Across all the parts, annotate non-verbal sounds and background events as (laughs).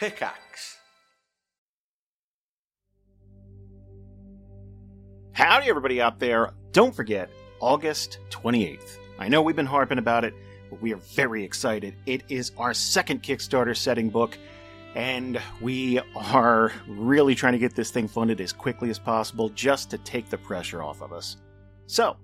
Pickaxe. Howdy, everybody out there. Don't forget, August 28th. I know we've been harping about it, but we are very excited. It is our second Kickstarter setting book, and we are really trying to get this thing funded as quickly as possible just to take the pressure off of us. So,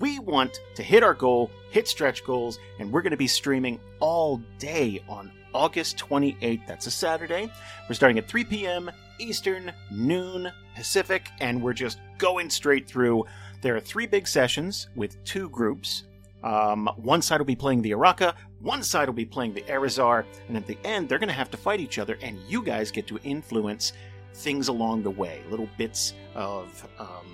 we want to hit our goal, hit stretch goals, and we're going to be streaming all day on August 28th. That's a Saturday. We're starting at 3 p.m. Eastern, noon Pacific, and we're just going straight through. There are three big sessions with two groups. Um, one side will be playing the Araka, one side will be playing the Erizar, and at the end, they're going to have to fight each other, and you guys get to influence things along the way little bits of um,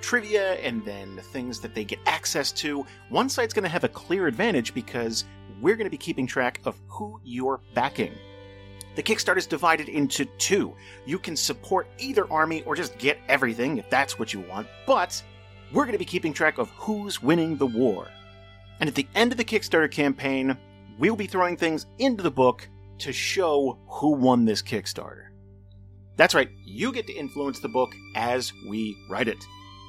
trivia and then things that they get access to. One side's going to have a clear advantage because we're going to be keeping track of who you're backing. The Kickstarter is divided into two. You can support either army or just get everything if that's what you want, but we're going to be keeping track of who's winning the war. And at the end of the Kickstarter campaign, we'll be throwing things into the book to show who won this Kickstarter. That's right, you get to influence the book as we write it.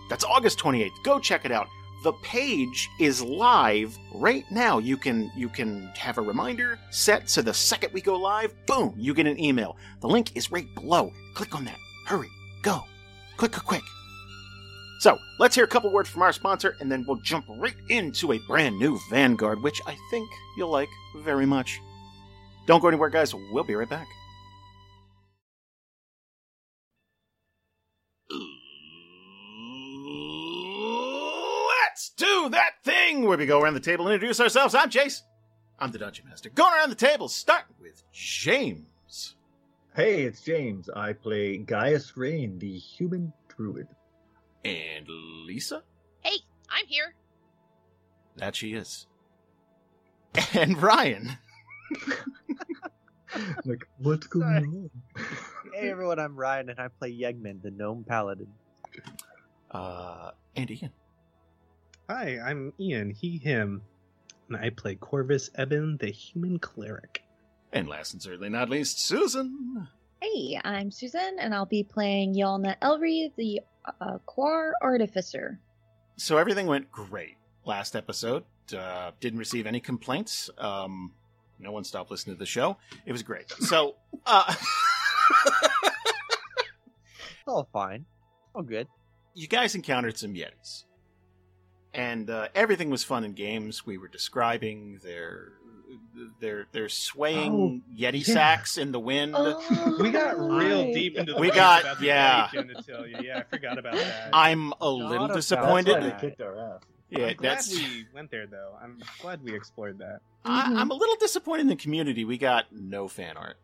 That's August 28th. Go check it out. The page is live right now. You can you can have a reminder set so the second we go live, boom, you get an email. The link is right below. Click on that. Hurry. Go. Quick, quick, quick. So, let's hear a couple words from our sponsor and then we'll jump right into a brand new Vanguard, which I think you'll like very much. Don't go anywhere, guys. We'll be right back. Let's do that thing where we go around the table and introduce ourselves. I'm Chase. I'm the Dungeon Master. Going around the table, starting with James. Hey, it's James. I play Gaius Rayne, the human druid. And Lisa. Hey, I'm here. That she is. And Ryan. (laughs) like, what's going Sorry. on? Hey everyone, I'm Ryan and I play Yegman, the gnome paladin. Uh, and Ian. Hi, I'm Ian, he, him, and I play Corvis Eben, the human cleric. And last and certainly not least, Susan. Hey, I'm Susan, and I'll be playing Yialna Elri, the uh, Quar Artificer. So everything went great last episode. Uh, didn't receive any complaints. Um, no one stopped listening to the show. It was great. So, uh, (laughs) It's all fine. All good. you guys encountered some Yetis. And uh, everything was fun in games. We were describing their their their swaying Yeti yeah. sacks in the wind. Oh, (laughs) We got real right. deep into the We got- about the yeah. Genitalia. Yeah, I forgot about that. I'm a Not little about That's disappointed. why they kicked our ass. Yeah, I'm glad that's. we went there though. I'm glad we explored that. I, Mhm. I'm a little disappointed in the community. We got no fan art.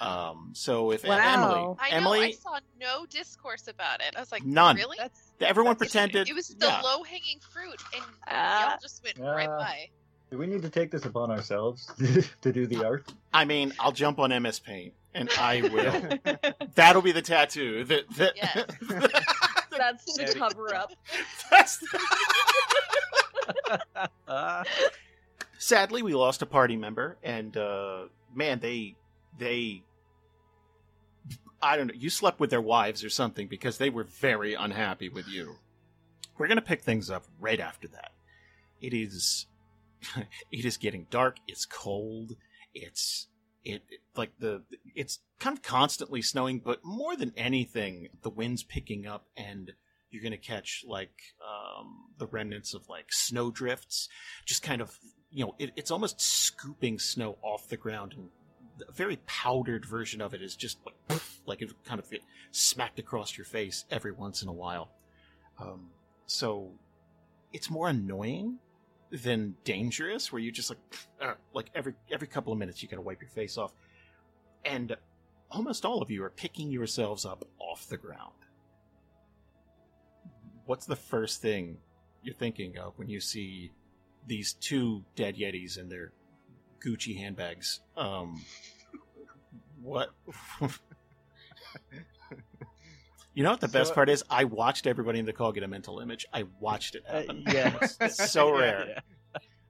Um, so if Wow. Emily, I know. Emily, I saw no discourse about it. I was like, None. Really? That's everyone that's- pretended. It was the yeah. low hanging fruit, and Ah. y'all just went right Ah. by. Do we need to take this upon ourselves (laughs) to do the art? I mean, I'll jump on MS Paint, and I (laughs) will. (laughs) That'll be the tattoo. That, that, Yes. That's Yeah. to cover up. that's uh, sadly we lost a party member and uh man they they i don't know you slept with their wives or something because they were very unhappy with you. We're gonna pick things up right after that. It is (laughs) it is getting dark it's cold it's it, it like the it's kind of constantly snowing but more than anything the wind's picking up and you're gonna catch like um, the remnants of like snow drifts. Just kind of you know it, it's almost scooping snow off the ground and a very powdered version of it is just like like it kind of get smacked across your face every once in a while um, so it's more annoying than dangerous where you just like (sniffs) uh, like every every couple of minutes you gotta wipe your face off and almost all of you are picking yourselves up off the ground what's the first thing you're thinking of when you see these two dead yetis in their Gucci handbags. Um, what? (laughs) (laughs) you know what the best part is? I watched everybody in the call get a mental image. I watched it uh, happen. yeah. (laughs) It's, it's (laughs) so Yeah. rare.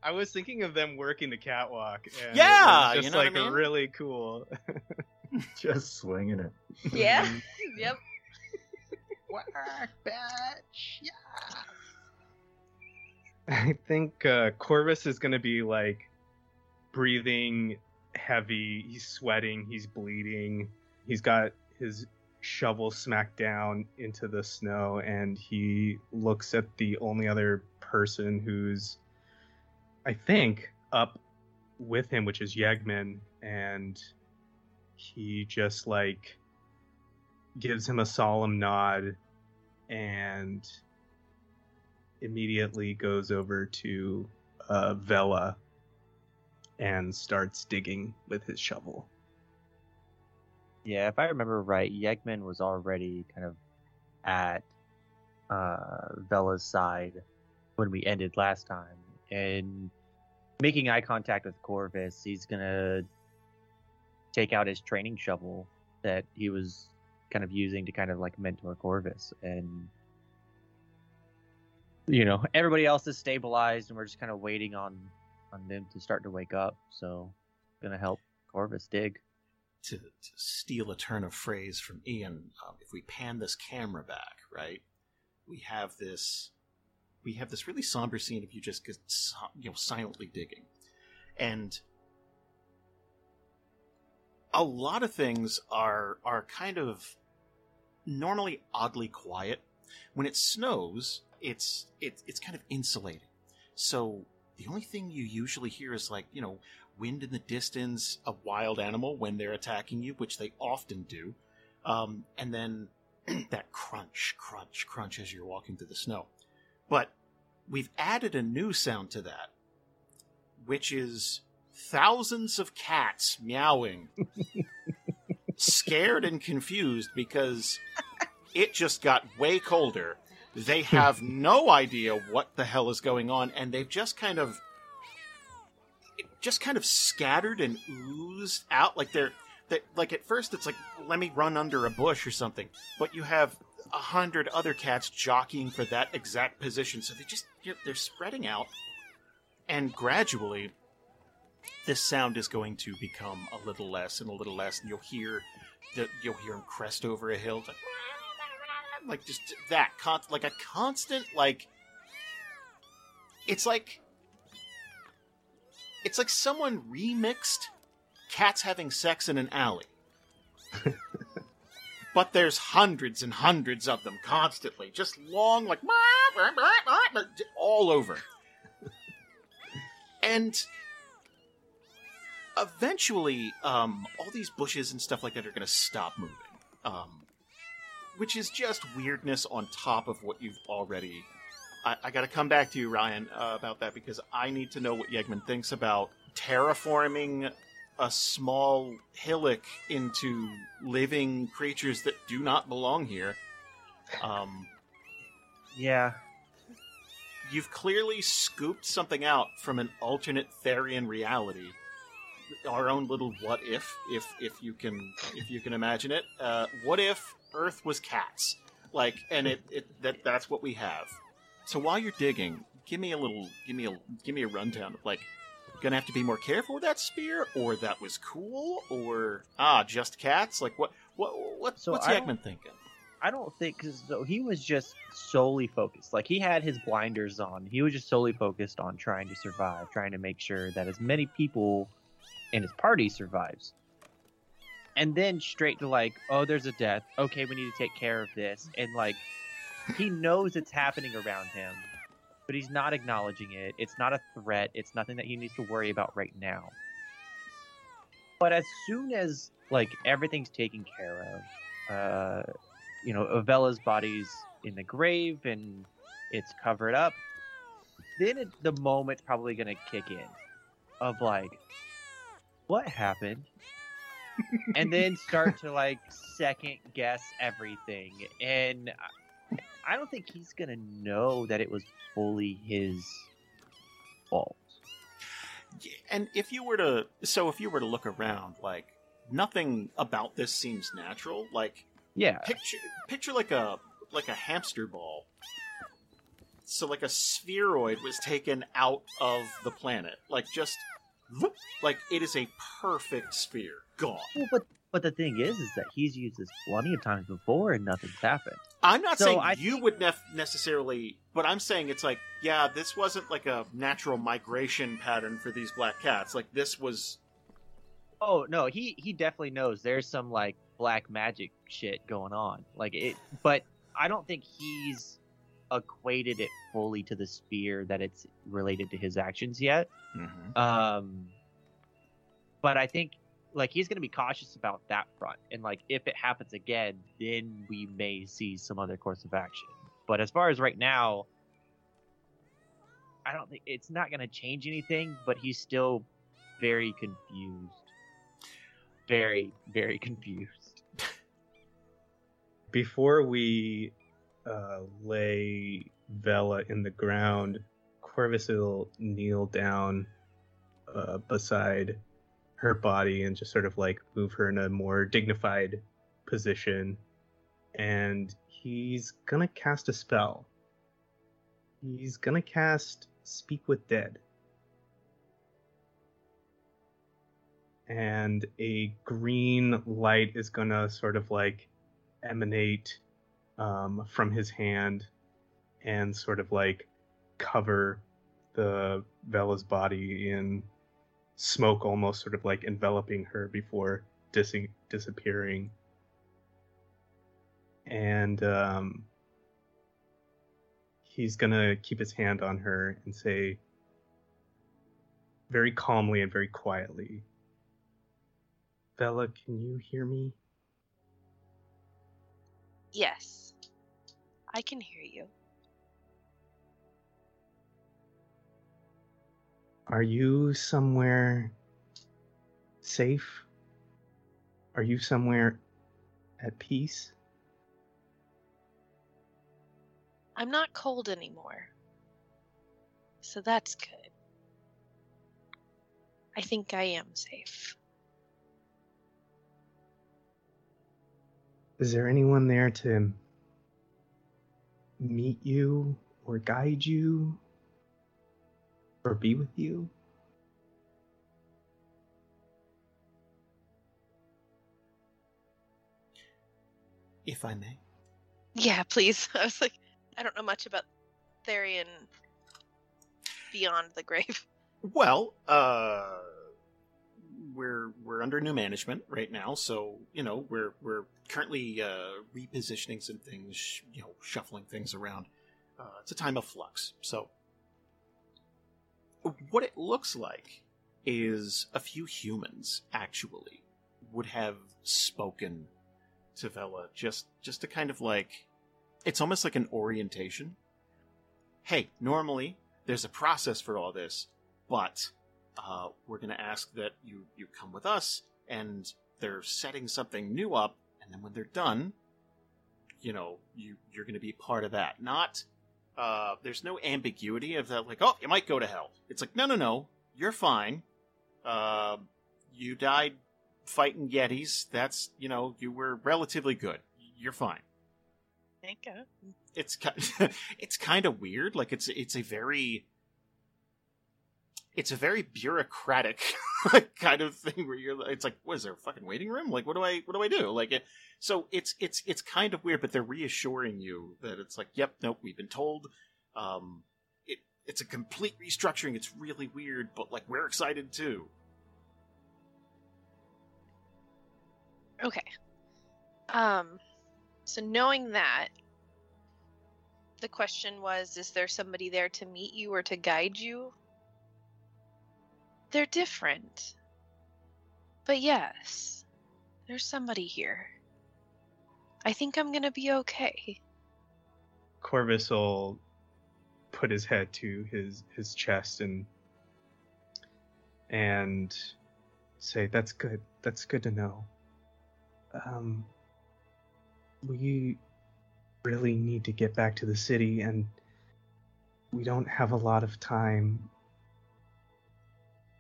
I was thinking of them working the catwalk. And Yeah, it was just you know what I like mean? really cool. Just swinging it. Yeah. Yep. Work, bitch. Yeah. I think uh, Corvis is going to be like breathing heavy. He's sweating. He's bleeding. He's got his shovel smacked down into the snow, and he looks at the only other person who's, I think, up with him, which is Yegman, and he just like gives him a solemn nod and immediately goes over to uh, Vela and starts digging with his shovel. Yeah, if I remember right, Yegman was already kind of at uh, Vela's side when we ended last time, and making eye contact with Corvis, he's gonna take out his training shovel that he was kind of using to kind of like mentor Corvis, and you know everybody else is stabilized, and we're just kind of waiting on on them to start to wake up. So, gonna help Corvis dig. To, to steal a turn of phrase from Ian, um, if we pan this camera back, right, we have this, we have this really somber scene of you just, you know, silently digging, and a lot of things are are kind of normally oddly quiet. When it snows, it's it's it's kind of insulating. So the only thing you usually hear is like you know wind in the distance, a wild animal when they're attacking you, which they often do, um, and then (clears throat) that crunch, crunch, crunch as you're walking through the snow. But we've added a new sound to that, which is thousands of cats meowing, (laughs) scared and confused because it just got way colder. They have no idea what the hell is going on, and they've just kind of just kind of scattered and oozed out. Like they're that like at first it's like let me run under a bush or something. But you have a hundred other cats jockeying for that exact position. So they just you they're spreading out. And gradually this sound is going to become a little less and a little less. And you'll hear the, you'll hear them crest over a hill. Like, like just that con- like a constant like it's like it's like someone remixed cats having sex in an alley. (laughs) but there's hundreds and hundreds of them constantly, just long, like all over. (laughs) And eventually, um, all these bushes and stuff like that are going to stop moving, um, which is just weirdness on top of what you've already I, I got to come back to you, Ryan, uh, about that because I need to know what Yegman thinks about terraforming a small hillock into living creatures that do not belong here. Um, Yeah, you've clearly scooped something out from an alternate Therian reality. Our own little what if, if if you can if you can imagine it. Uh, what if Earth was cats? Like, and it, it that that's what we have. So while you're digging, give me a little, give me a, give me a rundown of like, gonna have to be more careful with that spear, or that was cool, or ah, just cats. Like what, what, what So what's don't- thinking? I don't think cause, so. He was just solely focused. Like he had his blinders on. He was just solely focused on trying to survive, trying to make sure that as many people in his party survives. And then straight to like, oh, there's a death. Okay, we need to take care of this. And like, he knows it's happening around him, but he's not acknowledging it. It's not a threat. It's nothing that he needs to worry about right now. But as soon as like everything's taken care of, uh, you know, Avella's body's in the grave and it's covered up, then it, the moment's probably gonna kick in of like, what happened? and then start to like second guess everything. And I- don't think he's gonna know that it was fully his fault. And if you were to, so if you were to look around, like nothing about this seems natural. Like Yeah, picture, picture like a like a hamster ball. So like a spheroid was taken out of the planet, like just, like it is a perfect sphere, gone. Well, but But the thing is, is that he's used this plenty of times before and nothing's happened. I'm not So saying I you would nef- necessarily, but I'm saying it's like, yeah, this wasn't like a natural migration pattern for these black cats. Like this was, Oh no, he he definitely knows there's some like black magic shit going on. Like it, but I don't think he's equated it fully to the sphere that it's related to his actions yet. Um, but I think like he's gonna be cautious about that front, and like if it happens again, then we may see some other course of action. But as far as right now, I don't think it's not gonna change anything. But he's still very confused, very very confused. Before we uh, lay Vela in the ground, Corvis will kneel down uh, beside her body and just sort of like move her in a more dignified position. And he's gonna cast a spell. He's gonna cast Speak with Dead. And a green light is gonna sort of like emanate um, from his hand and sort of like cover the Vela's body in smoke, almost sort of like enveloping her before dis- disappearing. And um, he's gonna keep his hand on her and say, very calmly and very quietly, Vela, can you hear me? Yes. I can hear you. Are you somewhere safe? Are you somewhere at peace? I'm not cold anymore. So that's good. I think I am safe. Is there anyone there to meet you or guide you or be with you? if I may. Yeah, please. (laughs) I was like, I don't know much about Therian beyond the grave. Well, uh, we're we're under new management right now, so you know we're we're currently uh, repositioning some things, sh- you know, shuffling things around. Uh, it's a time of flux. So, what it looks like is a few humans actually would have spoken to Vela just just to kind of like it's almost like an orientation. Hey, normally there's a process for all this, but uh, we're going to ask that you you come with us, and they're setting something new up, and then when they're done, you know, you you're going to be part of that. Not uh, there's no ambiguity of that, like, oh, you might go to hell. It's like, no, no, no, you're fine. Uh, you died fighting yetis. That's you know, you were relatively good. You're fine Thank God. it's ki- (laughs) it's kind of weird. Like it's it's a very it's a very bureaucratic (laughs) kind of thing where you're it's like what is there a fucking waiting room like what do i what do i do like it, so it's it's it's kind of weird but they're reassuring you that it's like yep nope we've been told um it it's a complete restructuring it's really weird but like we're excited too Okay. Um so knowing that the question was is there somebody there to meet you or to guide you? They're different. But yes, there's somebody here. I think I'm to be okay. Corvis will put his head to his his chest and and say, "That's good. That's good to know." Um, we really need to get back to the city, and we don't have a lot of time.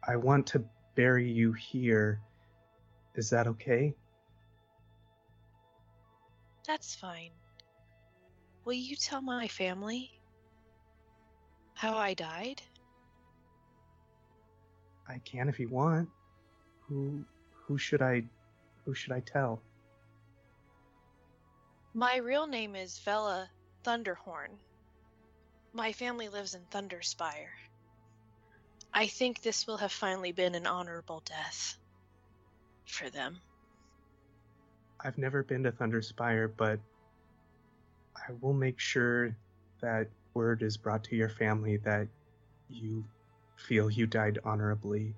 I want to bury you here. Is that okay? That's fine. Will you tell my family how I died? I can if you want. Who who should I Who should I tell? My real name is Vela Thunderhorn. My family lives in Thunderspire. I think this will have finally been an honorable death for them. I've never been to Thunderspire, but I will make sure that word is brought to your family that you feel you died honorably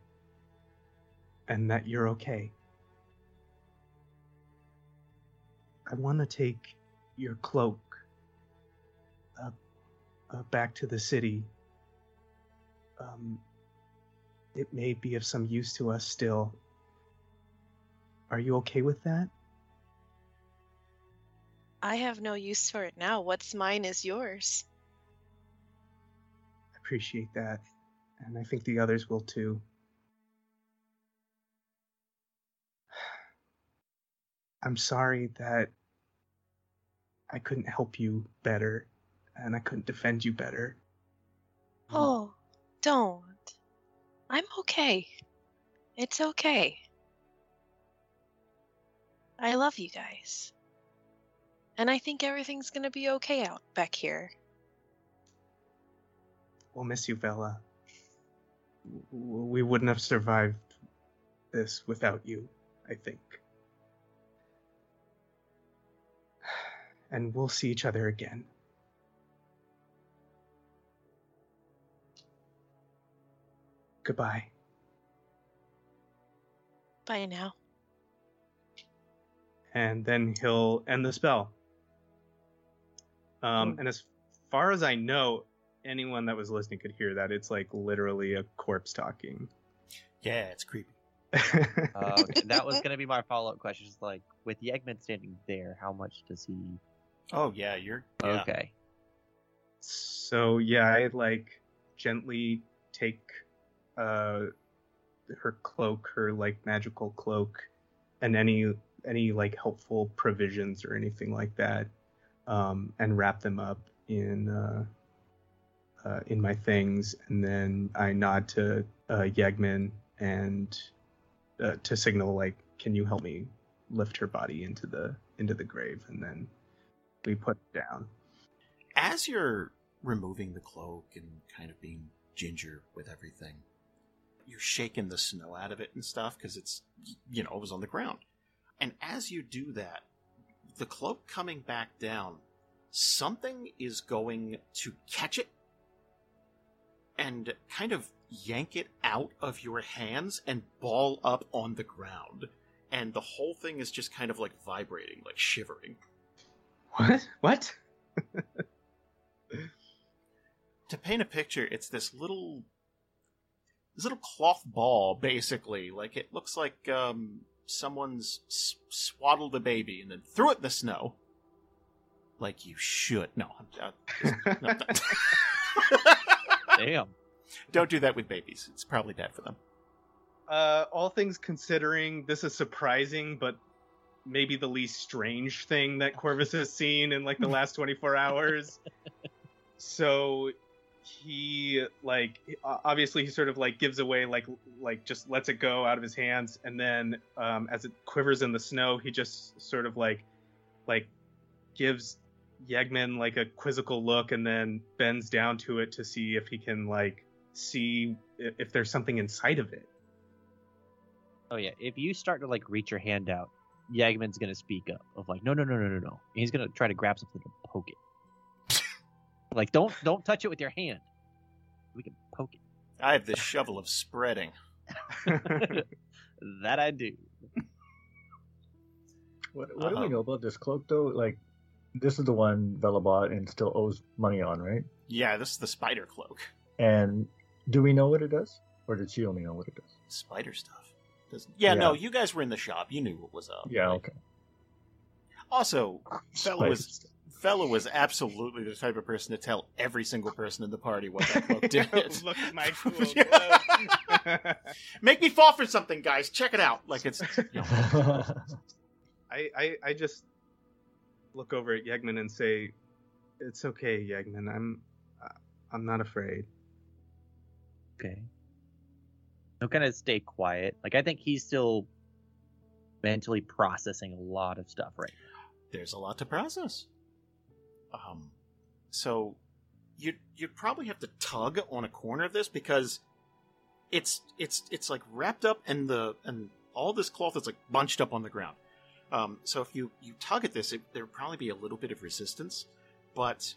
and that you're okay. I want to take your cloak uh, back to the city. Um, it may be of some use to us still. Are you okay with that? I have no use for it now. What's mine is yours. I appreciate that, and I think the others will too. (sighs) I'm sorry that I couldn't help you better and I couldn't defend you better. Oh, don't. I'm okay. It's okay. I love you guys. And I think everything's gonna be okay out back here. We'll miss you, Vela. We wouldn't have survived this without you, I think. (sighs) And we'll see each other again. Goodbye. Bye now. and then he'll end the spell. Um, Hmm. and as far as I know, anyone that was listening could hear that. It's like literally a corpse talking. Yeah, it's creepy. (laughs) Uh, okay, that was gonna be my follow up question. Is like, with Yegman standing there, how much does he? Oh yeah, you're yeah. Okay. so yeah, I like gently take uh her cloak, her like magical cloak, and any any like helpful provisions or anything like that, um, and wrap them up in uh, uh, in my things, and then I nod to uh, Yegman and uh, to signal like, "Can you help me lift her body into the into the grave?" And then we put it down. As you're removing the cloak and kind of being ginger with everything, you're shaking the snow out of it and stuff because it's you know it was on the ground. And as you do that, the cloak coming back down, something is going to catch it and kind of yank it out of your hands and ball up on the ground. And the whole thing is just kind of like vibrating, like shivering. What? What? (laughs) to paint a picture, it's this little this little cloth ball, basically. Like it looks like um, someone's s- swaddled a baby and then threw it in the snow. Like you should. No, I'm, uh, no, (laughs) Damn. don't do that with babies. It's probably bad for them. Uh, all things considering, this is surprising, but maybe the least strange thing that Corvis has seen in like the last 24 hours. (laughs) so he like obviously he sort of like gives away like like just lets it go out of his hands and then um as it quivers in the snow he just sort of like like gives Yegman like a quizzical look and then bends down to it to see if he can like see if there's something inside of it Oh yeah. If you start to like reach your hand out, Yegman's gonna speak up of like, no, no, no, no, no, no. He's gonna try to grab something and poke it. Like, don't don't touch it with your hand. We can poke it. I have the shovel of spreading. (laughs) that I do. What, what do Uh-huh. we know about this cloak, though? Like, this is the one Vela bought and still owes money on, right? Yeah, this is the spider cloak. And do we know what it does? Or did she only know what it does? Spider stuff. Doesn't... Yeah, no, you guys were in the shop. You knew what was up. Yeah, Like, okay. Also, Vela Spider was stuff. Vela was absolutely the type of person to tell every single person in the party what that cloak did. (laughs) Look at my (laughs) cool Yeah. cloak. Make me fall for something, guys. Check it out. Like it's you know, (laughs) I, I I just look over at Yegman and say, "It's okay, Yegman. I'm uh, I'm not afraid." Okay. He'll kind of stay quiet. Like I think he's still mentally processing a lot of stuff right now. There's a lot to process. Um, so you you'd probably have to tug on a corner of this because it's it's it's like wrapped up and the and all this cloth is like bunched up on the ground. Um, so if you you tug at this, it, there would probably be a little bit of resistance, but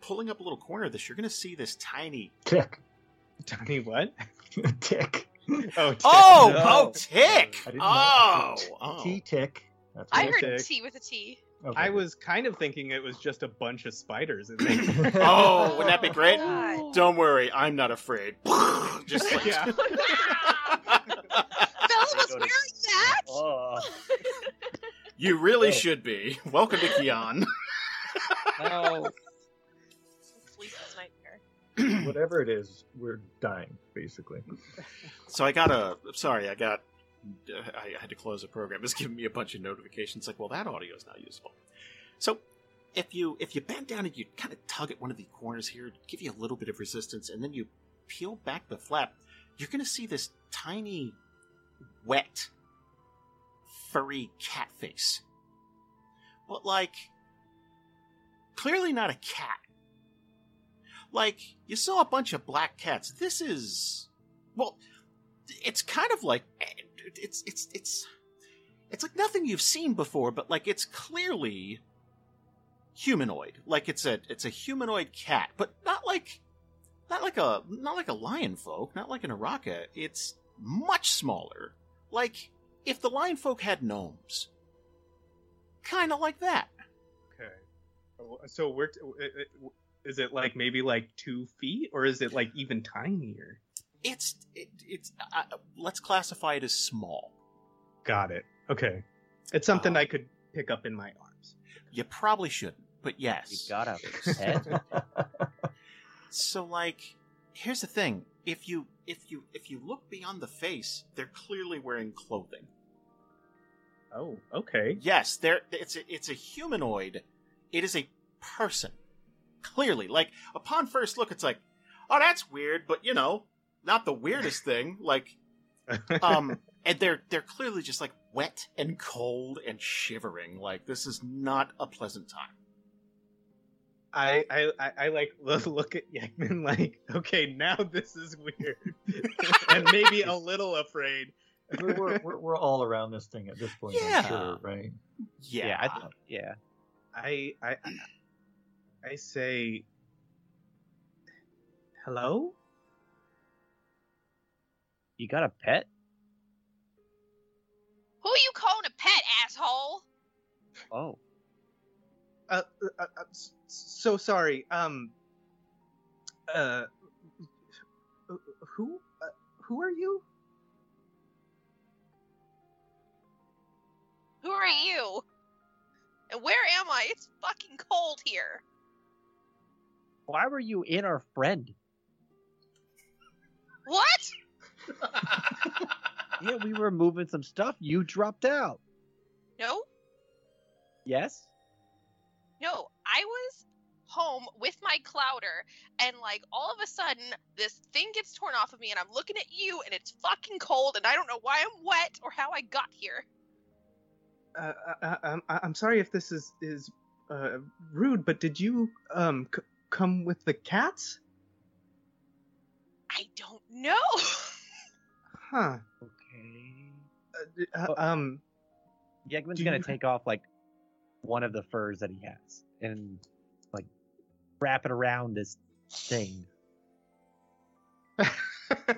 pulling up a little corner of this, you're going to see this tiny. Tick. (laughs) Tiny what? (laughs) tick. Oh, Oh, No. oh, tick! I. Oh, oh. T tick. I heard Tick. T with a T. Okay. I was kind of thinking it was just a bunch of spiders. in there. (laughs) (laughs) Oh, wouldn't that be oh, great? God. Don't worry, I'm not afraid. (laughs) Just like yeah. Vela was Go to- wearing that. oh you really Oh. should be. Welcome to Kion. Oh. no (clears throat) Whatever it is, we're dying, basically. So I got a. Sorry, I got. I had to close a program. It's giving me a bunch of notifications. Like, well, that audio is not useful. So, if you if you bend down and you kind of tug at one of the corners here, give you a little bit of resistance, and then you peel back the flap, you're going to see this tiny, wet, furry cat face. But like, clearly not a cat. Like you saw a bunch of black cats. This is well, it's kind of like it's it's it's it's like nothing you've seen before, but like it's clearly humanoid. Like it's a it's a humanoid cat, but not like not like a not like a lion folk, not like an Araka. It's much smaller. Like if the lion folk had gnomes. Kind of like that. Okay. Oh, So we're t- is it like maybe like two feet, or is it like even tinier? It's it, it's uh, let's classify it as small. Got it. Okay. It's something Uh, I could pick up in my arms. You probably shouldn't, but yes, you yes. got a (laughs) pet So like here's the thing. If you if you if you look beyond the face, they're clearly wearing clothing. Oh, okay. Yes, they're it's a, it's a humanoid. It is a person. Clearly, like upon first look it's like, "Oh, that's weird," but you know, not the weirdest thing. Like (laughs) um and they're they're clearly just like wet and cold and shivering. Like this is not a pleasant time. I, I I I like (laughs) look, look at Yegman like, okay, now this is weird, (laughs) and maybe a little afraid. we're, we're, we're, we're all around this thing at this point, Yeah. I'm sure, right? Yeah. yeah I th- yeah I I I say, hello. You got a pet Who are you calling a pet, asshole? oh Uh, uh, uh, uh, so sorry. Um. Uh. Who? Uh, who are you? Who are you? And where am I? It's fucking cold here. why were you in our friend What? (laughs) yeah we were moving some stuff you dropped out No, yes no. I was home with my clouder, and like all of a sudden, this thing gets torn off of me, and I'm looking at you, and it's fucking cold, and I don't know why I'm wet or how I got here. Uh, uh, um, I- I'm sorry if this is is uh, rude, but did you um c- come with the cats? I don't know. (laughs) Huh. okay Uh, uh, um. Yegman's Do gonna you- take off like one of the furs that he has and like wrap it around this thing. (laughs)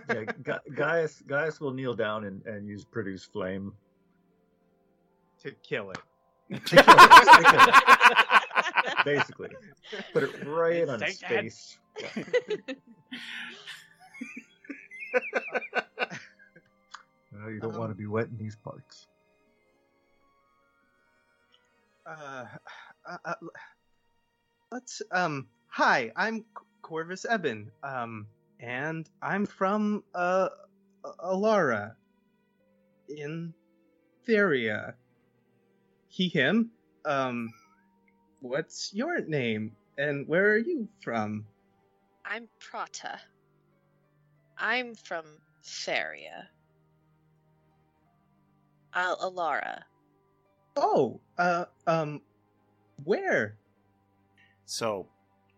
Yeah, Ga- Gaius, Gaius will kneel down and, and use produce flame. to kill it. To kill it, to kill it, (laughs) Basically, put it right on its face. that. (laughs) face. No, you don't want to be wet in these parts. Uh, uh, uh, let's um. Hi, I'm Corvis Eben. Um, and I'm from uh, Alara, in Theria. He him. Um, what's your name and where are you from? I'm Prada. I'm from Theria. Uh, Alara. Oh, uh, um, where? So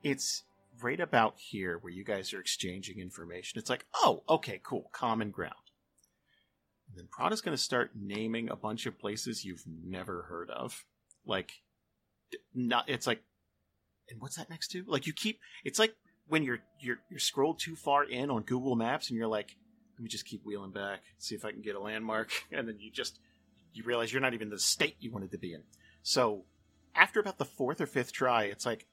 it's right about here where you guys are exchanging information. It's like, oh, okay, cool, common ground. And then Prada's going to start naming a bunch of places you've never heard of. Like, not. It's like, and what's that next to? Like, you keep. It's like when you're you're you're scrolled too far in on Google Maps, and you're like, let me just keep wheeling back, see if I can get a landmark, (laughs) and then you just you realize you're not even the state you wanted to be in. So after about the fourth or fifth try, it's like,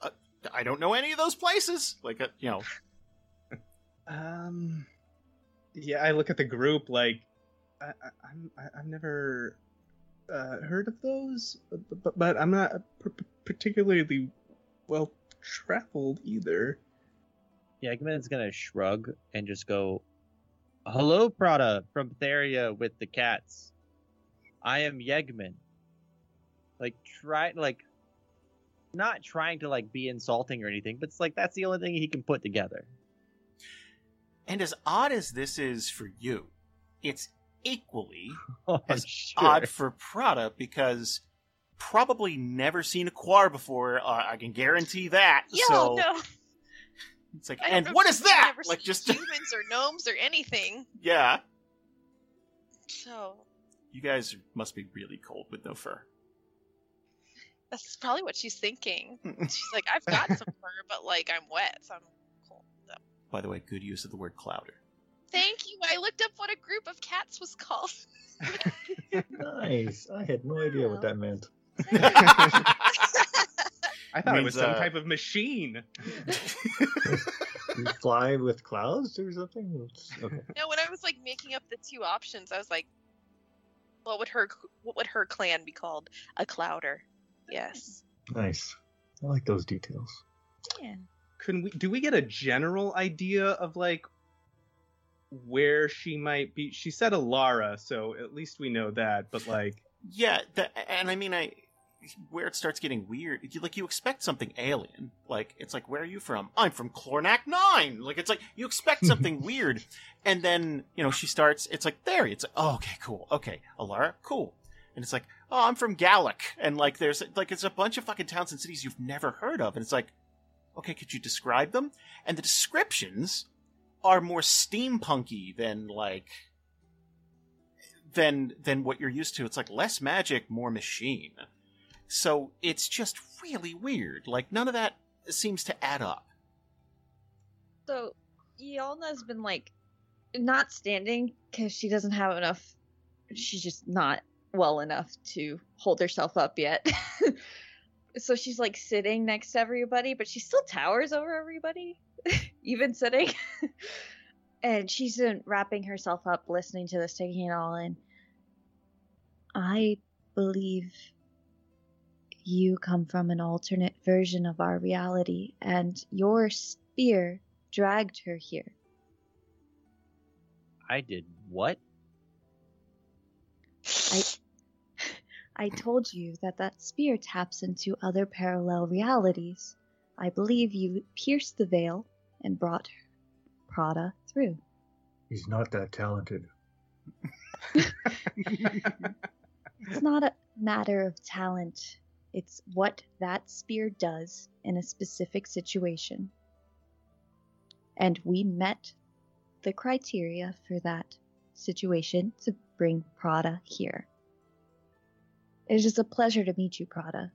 uh, I don't know any of those places. Like, uh, you know, (laughs) Um, yeah, I look at the group like I, I, I'm I, I've never uh, heard of those, but, but, but I'm not p- p- particularly well traveled either. Yeah, Yegman's gonna shrug and just go, "Hello, Prada from Theria with the cats. I am Yegman." Like try like, not trying to like be insulting or anything, but it's like that's the only thing he can put together. and as odd as this is for you, it's equally (laughs) Oh, as sure. odd for Prada because probably never seen a quar before. Uh, I can guarantee that. Yo, so no. it's like, I and know what if is I've that? never Like, seen just humans or gnomes or anything. (laughs) yeah, So you guys must be really cold with no fur. that's probably what she's thinking. (laughs) She's like, I've got some fur, but like I'm wet, so I'm cold. So. By the way, good use of the word clouder. Thank you. I looked up what a group of cats was called. (laughs) Nice. I had no idea what that meant. (laughs) I thought it Means, was some uh, type of machine. You fly with clouds or something? Okay. no, when I was like making up the two options, I was like, what would her what would her clan be called? A clouder. Yes. Nice. I like those details. Yeah. Can we? Do we get a general idea of like where she might be? She said Alara, so at least we know that. But like, Yeah, the, and I mean, I where it starts getting weird, you, like you expect something alien. Like it's like, where are you from? I'm from Clornak Nine. Like it's like you expect something (laughs) weird, and then you know she starts. It's like there. It's like, oh, okay, cool, okay, Alara, cool. And it's like, oh, I'm from Gallic, and like there's like it's a bunch of fucking towns and cities you've never heard of, and it's like, okay, could you describe them? And the descriptions are more steampunky than like than than what you're used to. It's like less magic, more machine. So it's just really weird. Like none of that seems to add up. So Yialna's been like not standing because she doesn't have enough. She's just not well enough to hold herself up yet. (laughs) so she's like sitting next to everybody, but she still towers over everybody, (laughs) even sitting. (laughs) and she's been wrapping herself up, listening to this, taking it all in. I believe you come from an alternate version of our reality, and your spear dragged her here. I did what? I I told you that that spear taps into other parallel realities. I believe you pierced the veil and brought Prada through. He's not that talented. (laughs) It's not a matter of talent. It's what that spear does in a specific situation. And we met the criteria for that situation to bring Prada here. It is a pleasure to meet you, Prada.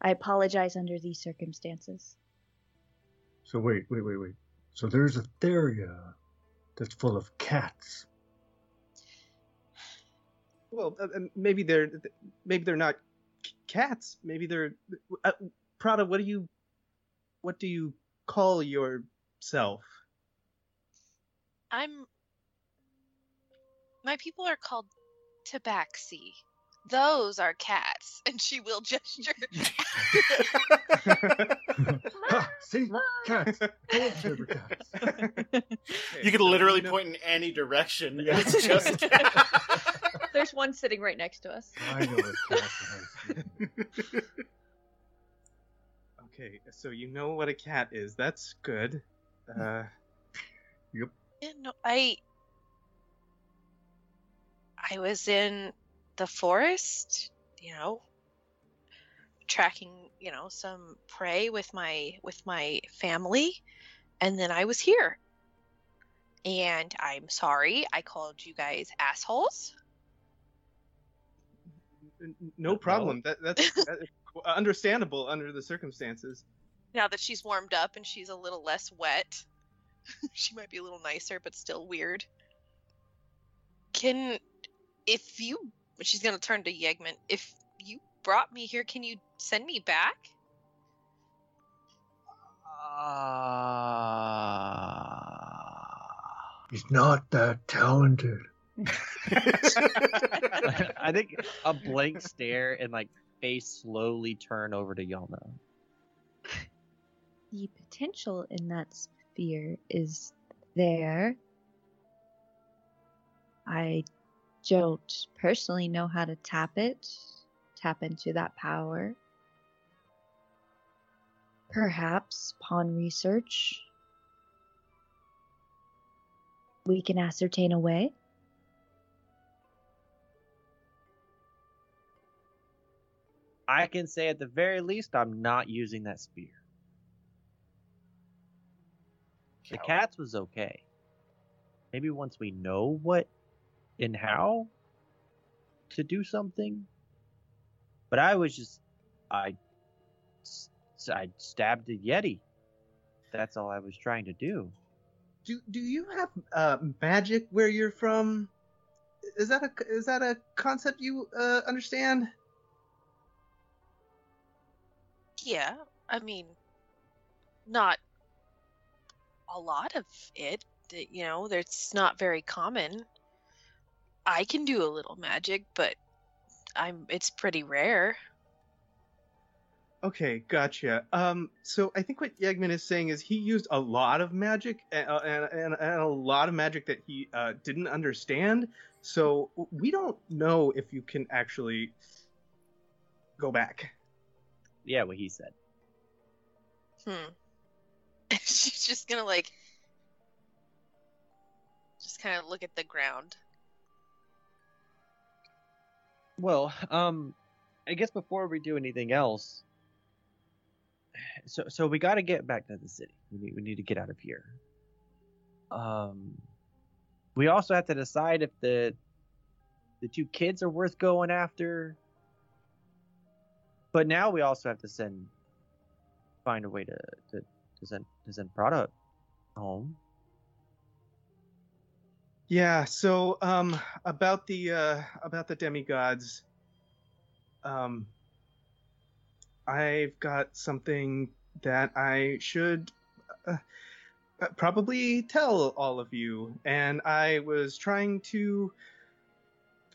I apologize under these circumstances. So wait, wait, wait, wait. So there's a Theria uh, that's full of cats. Well, uh, maybe they're maybe they're not cats. Maybe they're uh, Prada. What do you what do you call yourself? I'm. My people are called Tabaxi. Those are cats, and she will gesture. ha! (laughs) (laughs) See? Cats. Full of sugar cats. You could literally point in any direction. and It's just (laughs) There's one sitting right next to us. I know what. Okay, so you know what a cat is. That's good. Uh, Yeah, no, I. I was in the forest, you know, tracking, you know, some prey with my with my family, and then I was here. And I'm sorry I called you guys assholes. No problem. That that's (laughs) that is understandable under the circumstances. Now that she's warmed up and she's a little less wet, (laughs) she might be a little nicer, but still weird. Can, if you, she's gonna turn to Yegman. If you brought me here, can you send me back? Uh, He's not that talented. (laughs) I think a blank stare and like face slowly turn over to Yialna. The potential in that sphere is there. I don't personally know how to tap it, tap into that power. Perhaps upon research, we can ascertain a way. I can say at the very least I'm not using that spear. The cats was okay. Maybe once we know what and how to do something. But I was just I, I stabbed a yeti. That's all I was trying to do. Do do you have uh, magic where you're from? Is that a is that a concept you uh, understand? Yeah, I mean, not a lot of it. that, You know, it's not very common. I can do a little magic, but I'm it's pretty rare. Okay, gotcha. Um, so I think what Yegman is saying is he used a lot of magic and, uh, and, and, and a lot of magic that he uh, didn't understand. So we don't know if you can actually go back. Yeah, what he said. Hmm. (laughs) She's just gonna like just kind of look at the ground. Well, um, I guess before we do anything else, so so we got to get back to the city. We need we need to get out of here. Um, we also have to decide if the the two kids are worth going after. But now we also have to send find a way to to, to send to send Prada home. Yeah. So um, about the uh, about the demigods, um, I've got something that I should uh, uh, probably tell all of you, and I was trying to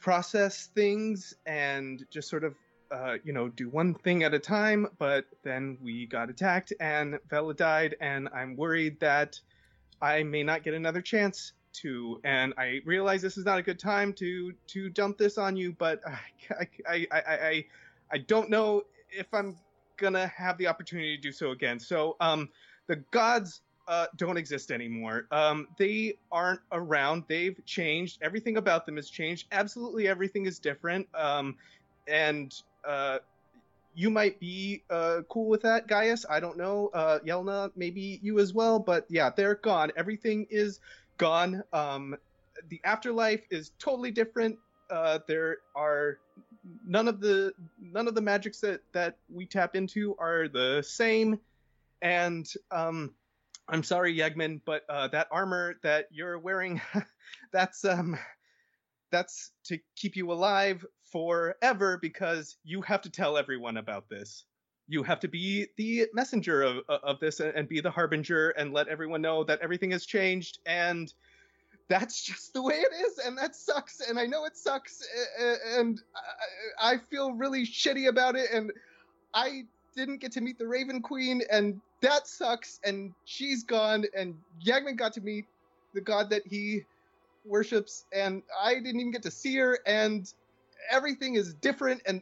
process things and just sort of. Uh, you know, do one thing at a time, but then we got attacked and Vela died, and I'm worried that I may not get another chance to. And I realize this is not a good time to to dump this on you, but (laughs) I I I I, I, don't know if I'm gonna have the opportunity to do so again. So um, the gods uh, don't exist anymore. Um, they aren't around. They've changed. Everything about them has changed. Absolutely everything is different. Um, and uh, you might be uh, cool with that, Gaius. I don't know. Uh, Yialna, maybe you as well. But yeah, they're gone. Everything is gone. Um, the afterlife is totally different. Uh, there are none of the none of the magics that that we tap into are the same. And um, I'm sorry, Yegman, but uh, that armor that you're wearing, (laughs) that's um, that's to keep you alive forever because you have to tell everyone about this. You have to be the messenger of, of this and be the harbinger and let everyone know that everything has changed. And that's just the way it is and that sucks and I know it sucks and I, I feel really shitty about it and I didn't get to meet the Raven Queen and that sucks and she's gone and Yegman got to meet the god that he worships and I didn't even get to see her and everything is different and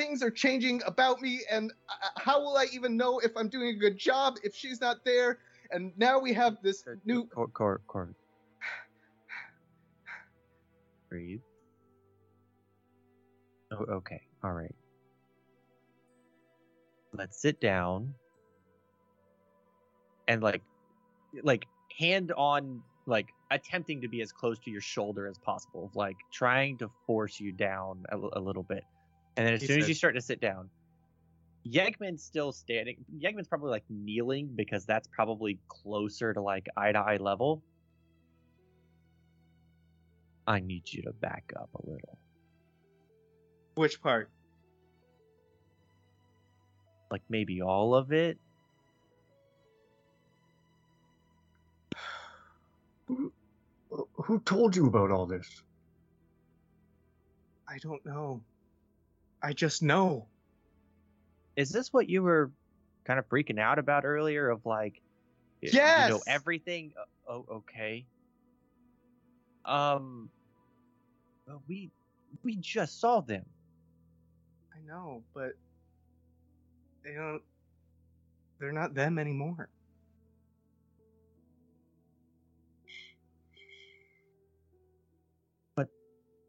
things are changing about me and uh, how will I even know if I'm doing a good job if she's not there and now we have this new Cor, cor, cor. Breathe. Oh, okay. All right. Let's sit down and like like hand on like attempting to be as close to your shoulder as possible, like trying to force you down a, a little bit. And then as He soon as you start to sit down, Yegman's still standing. Yegman's probably like kneeling because that's probably closer to like eye to eye level. I need you to back up a little. Which part? Like maybe all of it. Who, who told you about all this? I don't know. I just know. Is this what you were kind of freaking out about earlier? Of like, y- you know everything. Oh, okay. Um, well, we we just saw them. I know, but they don't. They're not them anymore. But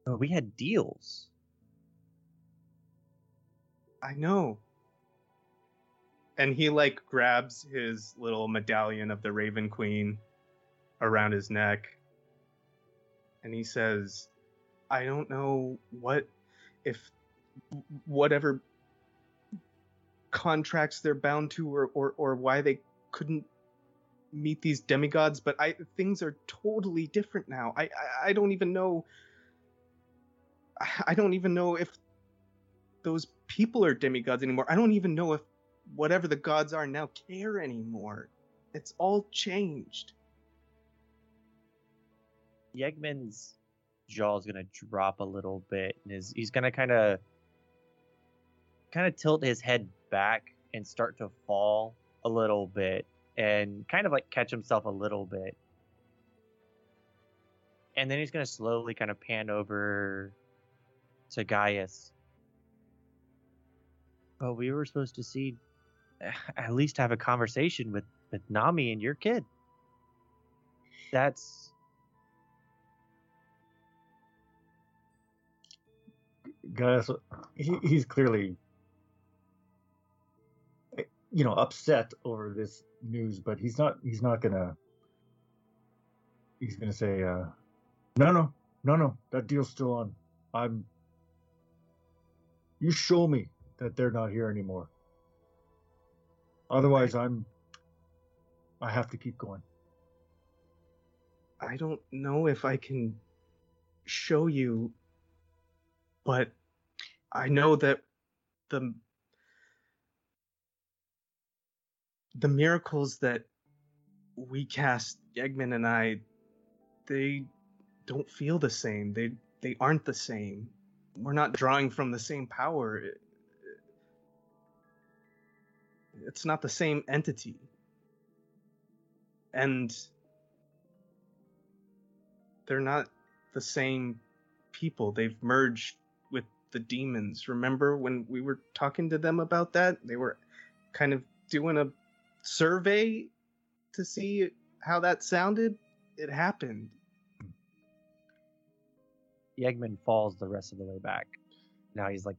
we had deals. I know. And he like grabs his little medallion of the Raven Queen around his neck. And he says, I don't know what if whatever contracts they're bound to or or, or why they couldn't meet these demigods, but I things are totally different now. I I, I don't even know I- I don't even know if those people are demigods anymore. I don't even know if whatever the gods are now care anymore. It's all changed. Yegman's jaw is gonna drop a little bit, and his he's gonna kind of kind of tilt his head back and start to fall a little bit, and kind of like catch himself a little bit, and then he's gonna slowly kind of pan over to Gaius. But we were supposed to see, (sighs) at least have a conversation with with Nami and your kid. That's Gaius, he, he's clearly, you know, upset over this news, but he's not. He's not gonna. He's gonna say, uh, "No, no, no, no. That deal's still on. I'm. You show me that they're not here anymore. Otherwise, I'm. I have to keep going. I don't know if I can show you, but I know that the the miracles that we cast, Yegman and I, they don't feel the same. They they aren't the same. We're not drawing from the same power. It- it's not the same entity. And they're not the same people. They've merged with the demons. Remember when we were talking to them about that? They were kind of doing a survey to see how that sounded. It happened. Yegman falls the rest of the way back. Now he's like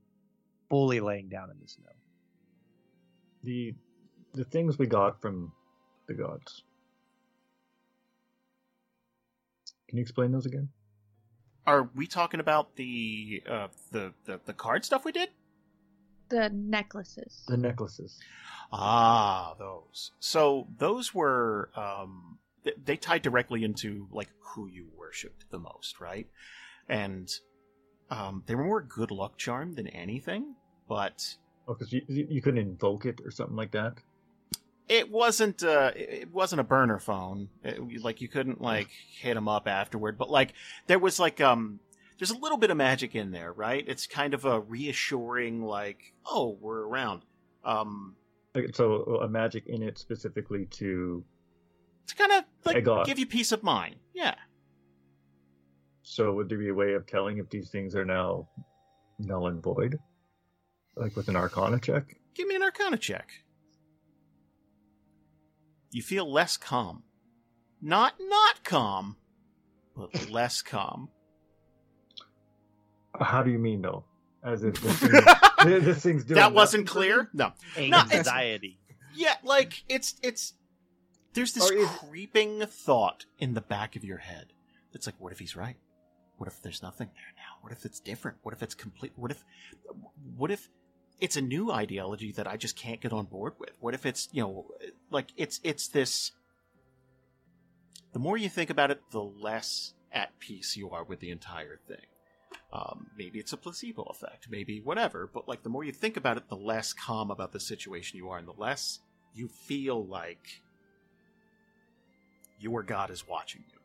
fully laying down in the snow. The the things we got from the gods. Can you explain those again? Are we talking about the uh, the, the the card stuff we did? The necklaces. The necklaces. Ah, those. So those were um, th- they tied directly into like who you worshipped the most, right? And um, they were more good luck charm than anything, but Oh, because you, you couldn't invoke it or something like that. it wasn't uh, it wasn't a burner phone. It- like you couldn't like hit them up afterward, but like there was like um there's a little bit of magic in there, right? It's kind of a reassuring like oh we're around. Um, so a magic in it specifically to. to kind of like give you peace of mind. Yeah. So would there be a way of telling if these things are now null and void, like with an Arcana check? Give me an Arcana check. You feel less calm. Not not calm, but less calm. Uh, how do you mean though? As if this, thing, (laughs) (laughs) this thing's doing that wasn't nothing clear. me? No. No, Anxiety. Yeah, like it's it's there's this is- creeping thought in the back of your head. It's like, what if he's right? What if there's nothing there now? What if it's different? What if it's complete? What if what if it's a new ideology that I just can't get on board with? What if it's you know like it's it's this. The more you think about it, the less at peace you are with the entire thing. Um, maybe it's a placebo effect, maybe whatever, but like the more you think about it, the less calm about the situation you are, and the less you feel like your God is watching you.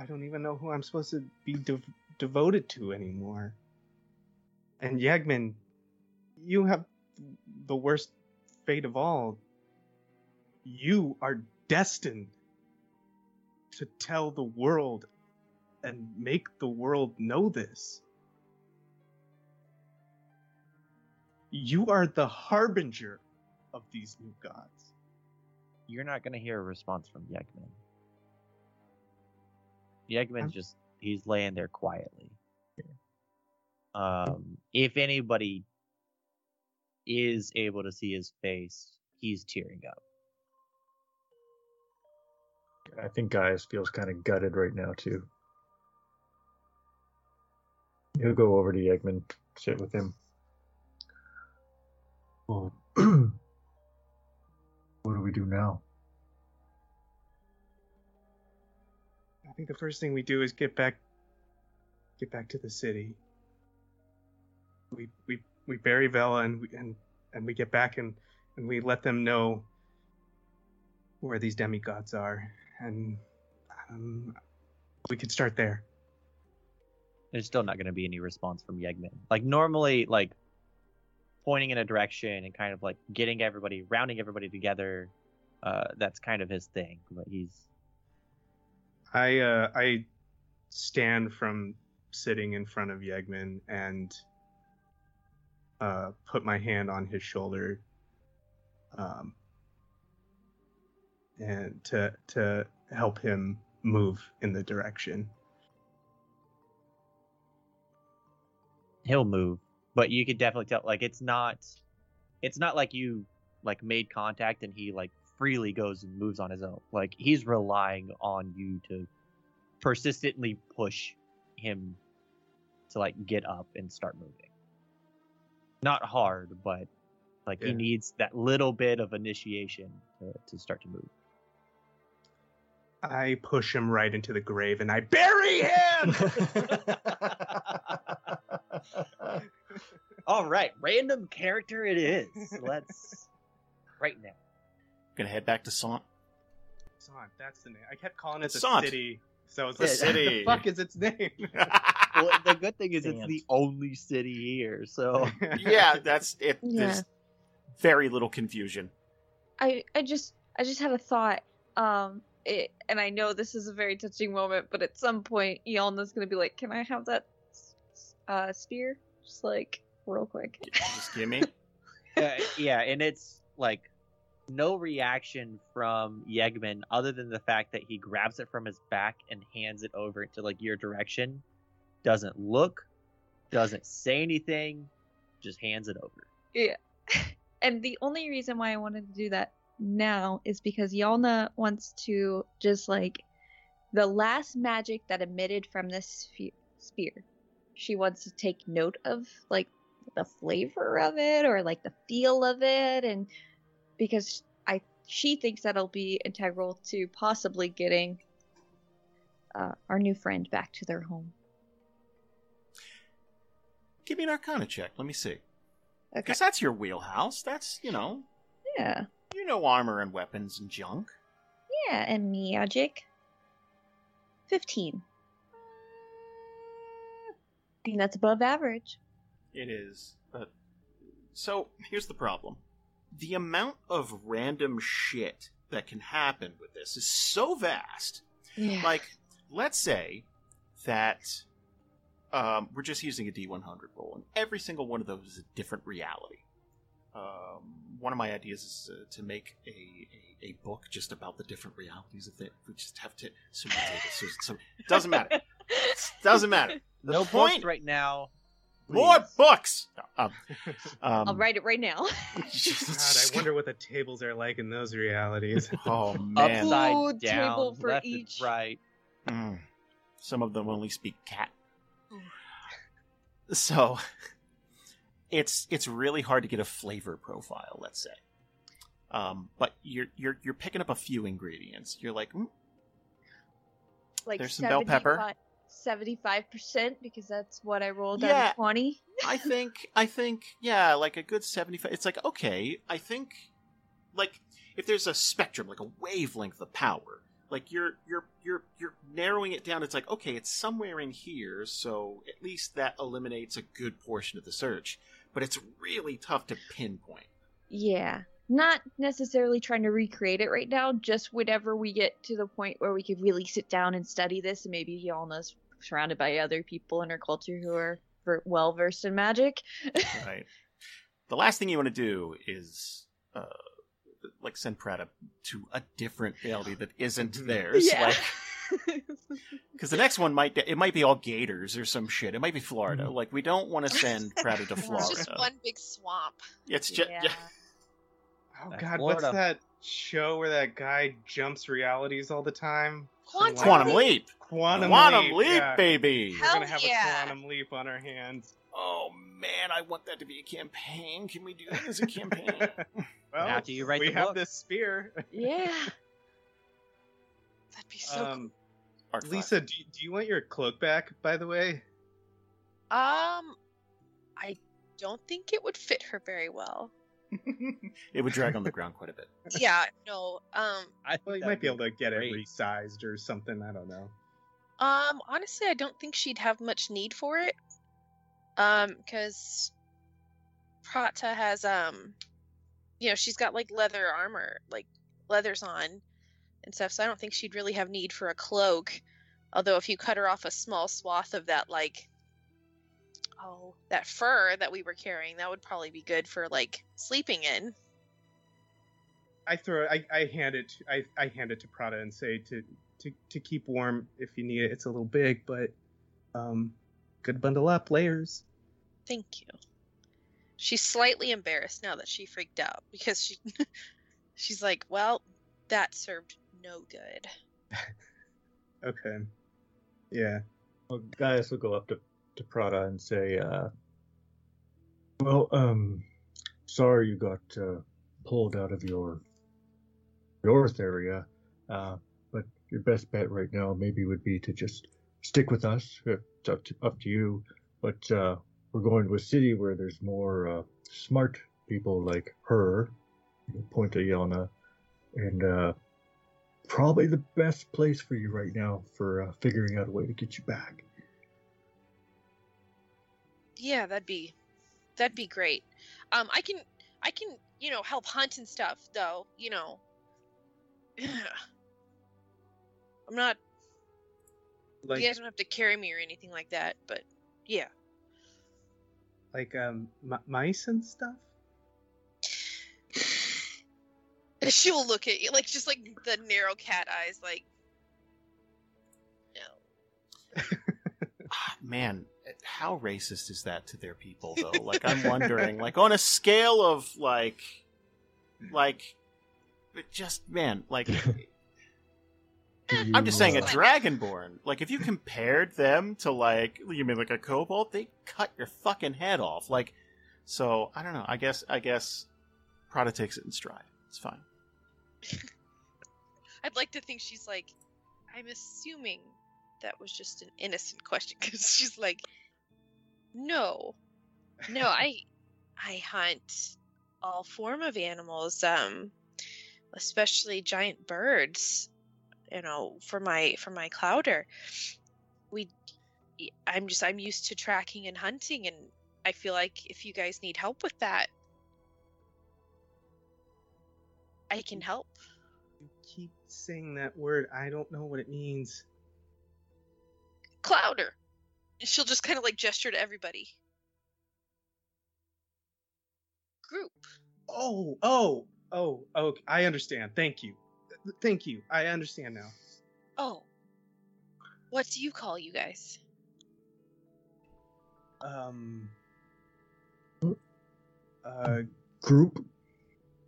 I don't even know who I'm supposed to be dev- devoted to anymore. And Yegman, you have the worst fate of all. You are destined to tell the world and make the world know this. You are the harbinger of these new gods. You're not going to hear a response from Yegman. Yegman's I'm- just, he's laying there quietly. Um, if anybody is able to see his face, he's tearing up. I think Gaius feels kind of gutted right now too. He'll go over to Yegman, sit with him. Well, (clears throat) what do we do now? I think the first thing we do is get back get back to the city. We we we bury Vela and we and, and we get back and, and we let them know where these demigods are and um, we could start there. There's still not going to be any response from Yegman. Like normally, like pointing in a direction and kind of like getting everybody, rounding everybody together. Uh, that's kind of his thing. But he's I uh, I stand from sitting in front of Yegman and uh, put my hand on his shoulder, um, and to to help him move in the direction. he'll move, but you could definitely tell. Like it's not, it's not like you like made contact and he like freely goes and moves on his own. Like he's relying on you to persistently push him to like get up and start moving. Not hard, but like he needs that little bit of initiation to, to start to move. I push him right into the grave and I bury him. (laughs) All right, random character it is. Let's right now. Gonna head back to Sant. Sant, that's the name. I kept calling it the Sant. city, so it's The like, (laughs) what city. the fuck is its name? (laughs) Well, the good thing is it's the only city here, so (laughs) yeah, that's it. Yeah. There's very little confusion. I I just I just had a thought. Um, it, and I know this is a very touching moment, but at some point, Yialna's gonna be like, "Can I have that s- s- uh, spear?" Just like real quick. Just give me. Uh, yeah, and it's like no reaction from Yegman other than the fact that he grabs it from his back and hands it over to like your direction. Doesn't look, doesn't say anything, just hands it over. Yeah. (laughs) And the only reason why I wanted to do that now is because Yialna wants to just like the last magic that emitted from this spear. She wants to take note of like the flavor of it or like the feel of it and because I she thinks that'll be integral to possibly getting uh, our new friend back to their home. Give me an Arcana check. Let me see. Okay. Because that's your wheelhouse. That's you know, Yeah. you know, armor and weapons and junk. Yeah, and magic. 15. I think that's above average. It is. But so here's the problem: the amount of random shit that can happen with this is so vast. Yeah. Like, let's say that um, we're just using a D100 roll, and every single one of those is a different reality. Um, one of my ideas is uh, to make a, a a book just about the different realities of it. We just have to. So many so, so, doesn't matter. (laughs) Doesn't matter. The no point. right now. More books. Um, um, (laughs) I'll write it right now. (laughs) God, I wonder what the tables are like in those realities. (laughs) Oh man. Upside Ooh, down, table for left each. and right. Mm. Some of them only speak cat. (sighs) So it's it's really hard to get a flavor profile, let's say. Um, but you're you're you're picking up a few ingredients. You're like, mm, like There's some bell pepper. 75 percent because that's what I rolled out Yeah. of 20. I (laughs) think I think yeah, like a good seventy five. It's like okay, I think like if there's a spectrum, like a wavelength of power, like you're you're you're you're narrowing it down. It's like okay, it's somewhere in here, so at least that eliminates a good portion of the search. But it's really tough to pinpoint. Yeah. Not necessarily trying to recreate it right now, just whenever we get to the point where we could really sit down and study this, and maybe Yialna's surrounded by other people in her culture who are ver- well versed in magic. (laughs) right? The last thing you want to do is uh, like send Prada to a different reality that isn't Mhm. theirs. Yeah. Like, (laughs) because the next one might it might be all gators or some shit. It might be Florida. Mhm. Like we don't want to send Prada to Florida. (laughs) It's just one big swamp. It's just yeah. Oh That's God, Florida. what's that show where that guy jumps realities all the time? Quantum quantum Leap. leap. Quantum, Quantum leap, leap, yeah. baby. We're gonna have yeah. a quantum leap on our hands. Oh man, I want that to be a campaign. Can we do that as a campaign? (laughs) well, After you write we the have book. this spear. yeah. (laughs) That'd be so um, Arc five. Lisa, do, do you want your cloak back? By the way. Um, I don't think it would fit her very well. (laughs) it would drag on the ground quite a bit. Yeah, no. Um, I well, you might be able to get great. it resized or something. I don't know. Um, honestly, I don't think she'd have much need for it. Um, because Prada has um, you know, she's got like leather armor, like leathers on and stuff. So I don't think she'd really have need for a cloak. Although if you cut her off a small swath of that, like, oh, that fur that we were carrying, that would probably be good for like sleeping in. I throw. I, I hand it. I, I hand it to Prada and say to, to to keep warm if you need it. It's a little big, but um, good bundle up layers. Thank you. She's slightly embarrassed now that she freaked out because she (laughs) she's like, well, that served no good. (laughs) Okay. Yeah. Well, Gaius will go up to, to Prada and say, uh, "Well, um, sorry you got uh, pulled out of your north area, uh, but your best bet right now maybe would be to just stick with us. It's up to, up to you, but uh, we're going to a city where there's more uh, smart people like her." Point to Yialna, and uh, probably the best place for you right now for uh, figuring out a way to get you back. Yeah, that'd be that'd be great. Um, I can I can you know help hunt and stuff though. You know, (sighs) I'm not. Like you guys don't have to carry me or anything like that. But yeah, like um m- mice and stuff. (sighs) she'll look at you like just like the narrow cat eyes, like. No. (laughs) Man, how racist is that to their people though? Like I'm wondering, like on a scale of like like it just man, like (laughs) I'm just saying a dragonborn. Like if you compared them to like you mean like a kobold, they cut your fucking head off. Like so I don't know. I guess I guess Prada takes it in stride. It's fine. (laughs) I'd like to think she's like, I'm assuming that was just an innocent question because she's like, no, no, I, I hunt all form of animals, um, especially giant birds. You know, for my for my clouder, we, I'm just I'm used to tracking and hunting, and I feel like if you guys need help with that, I can help. You keep saying that word. I don't know what it means. Clouder. And she'll just kind of like gesture to everybody. Group. Oh, oh, Oh, oh, I understand. Thank you. Thank you. I understand now. Oh. What do you call you guys? Um. Uh, Group.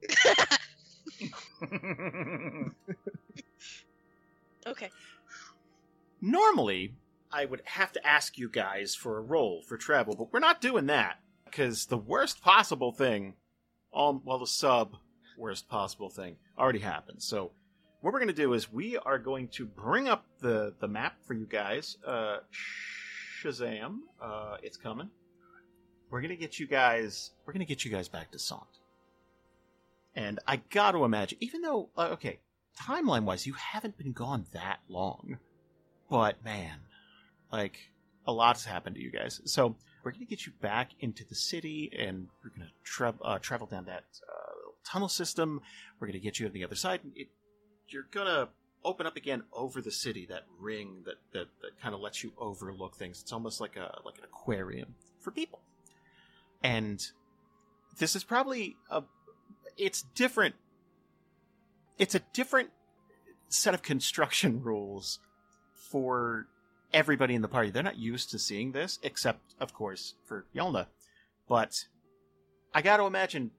(laughs) (laughs) okay. Normally, I would have to ask you guys for a roll for travel, but we're not doing that because the worst possible thing, all well, the sub worst possible thing already happened. So, what we're going to do is we are going to bring up the the map for you guys. Uh, Shazam, uh, it's coming. We're going to get you guys. We're going to get you guys back to Sant. And I got to imagine, even though uh, okay, timeline wise, you haven't been gone that long, but man, like a lot's happened to you guys. So we're to get you back into the city, and we're to tra- uh, travel down that uh, tunnel system. We're to get you on the other side. It, you're to open up again over the city. That ring that that, that kind of lets you overlook things. It's almost like a like an aquarium for people. And this is probably a. It's different. It's a different set of construction (laughs) rules for everybody in the party. They're not used to seeing this, except, of course, for Yialna. But I got to imagine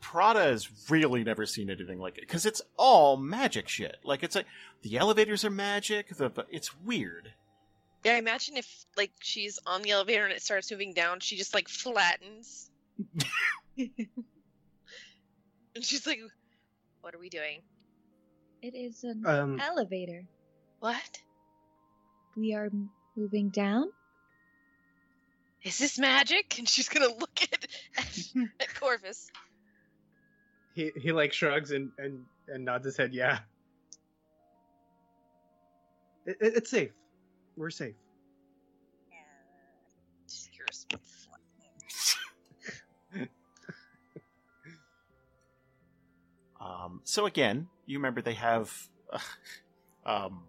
Prada has really never seen anything like it because it's all magic shit. Like it's like the elevators are magic. The but it's weird. Yeah, I imagine if like she's on the elevator and it starts moving down, she just like flattens. (laughs) and she's like, "What are we doing? It is an um, elevator. What We are moving down. is this magic?" And she's gonna look at at, (laughs) at Corvis. he he like shrugs and and and nods his head. Yeah. It, it- it's safe. We're safe. (laughs) Um, so again, you remember they have, (laughs) um,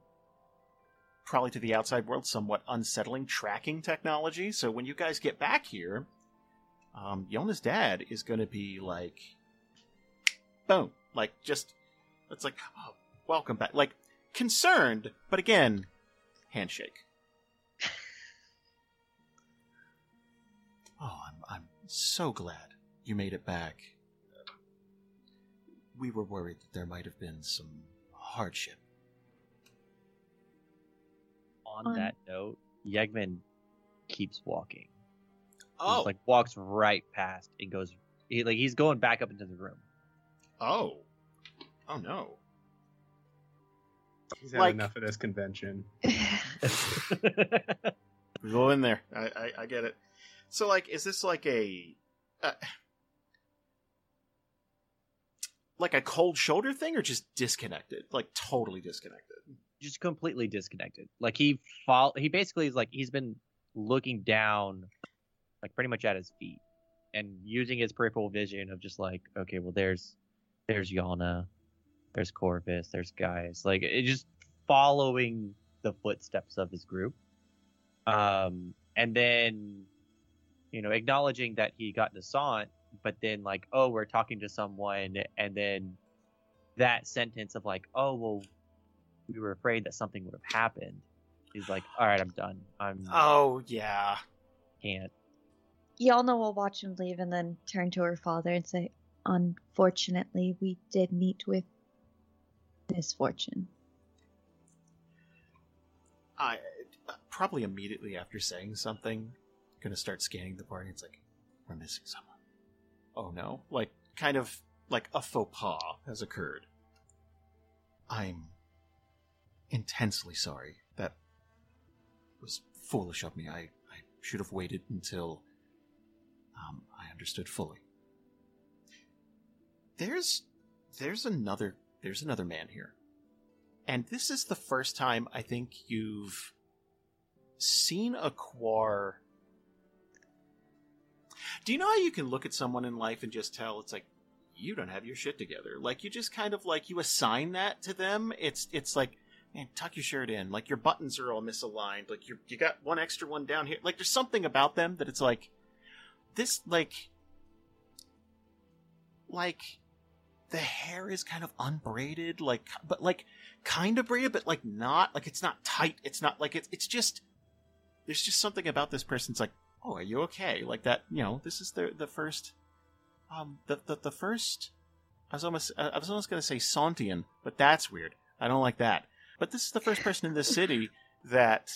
probably to the outside world, somewhat unsettling tracking technology. So when you guys get back here, um, Yialna's dad is going to be like, boom, like just, it's like, oh, welcome back, like concerned, but again, handshake. oh, I'm I'm so glad you made it back we were worried that there might have been some hardship. On On- that note, Yegman keeps walking. He Oh, just, like walks right past and goes. He, like he's going back up into the room. oh, oh no! He's had Like- enough of this convention. (laughs) (laughs) Go in there. I, I I get it. So like, is this like a, uh, like a cold shoulder thing, or just disconnected? Like totally disconnected. Just completely disconnected. Like he fall. He basically is like he's been looking down, like pretty much at his feet, and using his peripheral vision of just like, okay, well, there's, there's Yialna, there's Corvis, there's Gaius, like it just following the footsteps of his group, um, and then, you know, acknowledging that he got Nasant, but then like, oh, we're talking to someone, and then that sentence of like, oh, well, we were afraid that something would have happened. He's like, all right, I'm done. I'm Oh yeah. can't. Yialna will watch him leave and then turn to her father and say, Unfortunately, we did meet with misfortune. I probably immediately after saying something, gonna start scanning the party. It's like we're missing someone. Oh no! Like kind of like a faux pas has occurred. I'm intensely sorry. That was foolish of me. I I should have waited until um, I understood fully. There's there's another there's another man here. And this is the first time I think you've seen a Quar. Do you know how you can look at someone in life and just tell it's like you don't have your shit together? Like you just kind of like you assign that to them. It's it's like man, tuck your shirt in. Like your buttons are all misaligned. Like you you got one extra one down here. Like there's something about them that it's like this like like the hair is kind of unbraided, like but like kind of braided, but like not like it's not tight. It's not like it's it's just there's just something about this person's like, oh, are you okay? Like that, you know. This is the the first, um, the the, the first. I was almost I was almost gonna say Santian, but that's weird. I don't like that. But this is the first person in this city that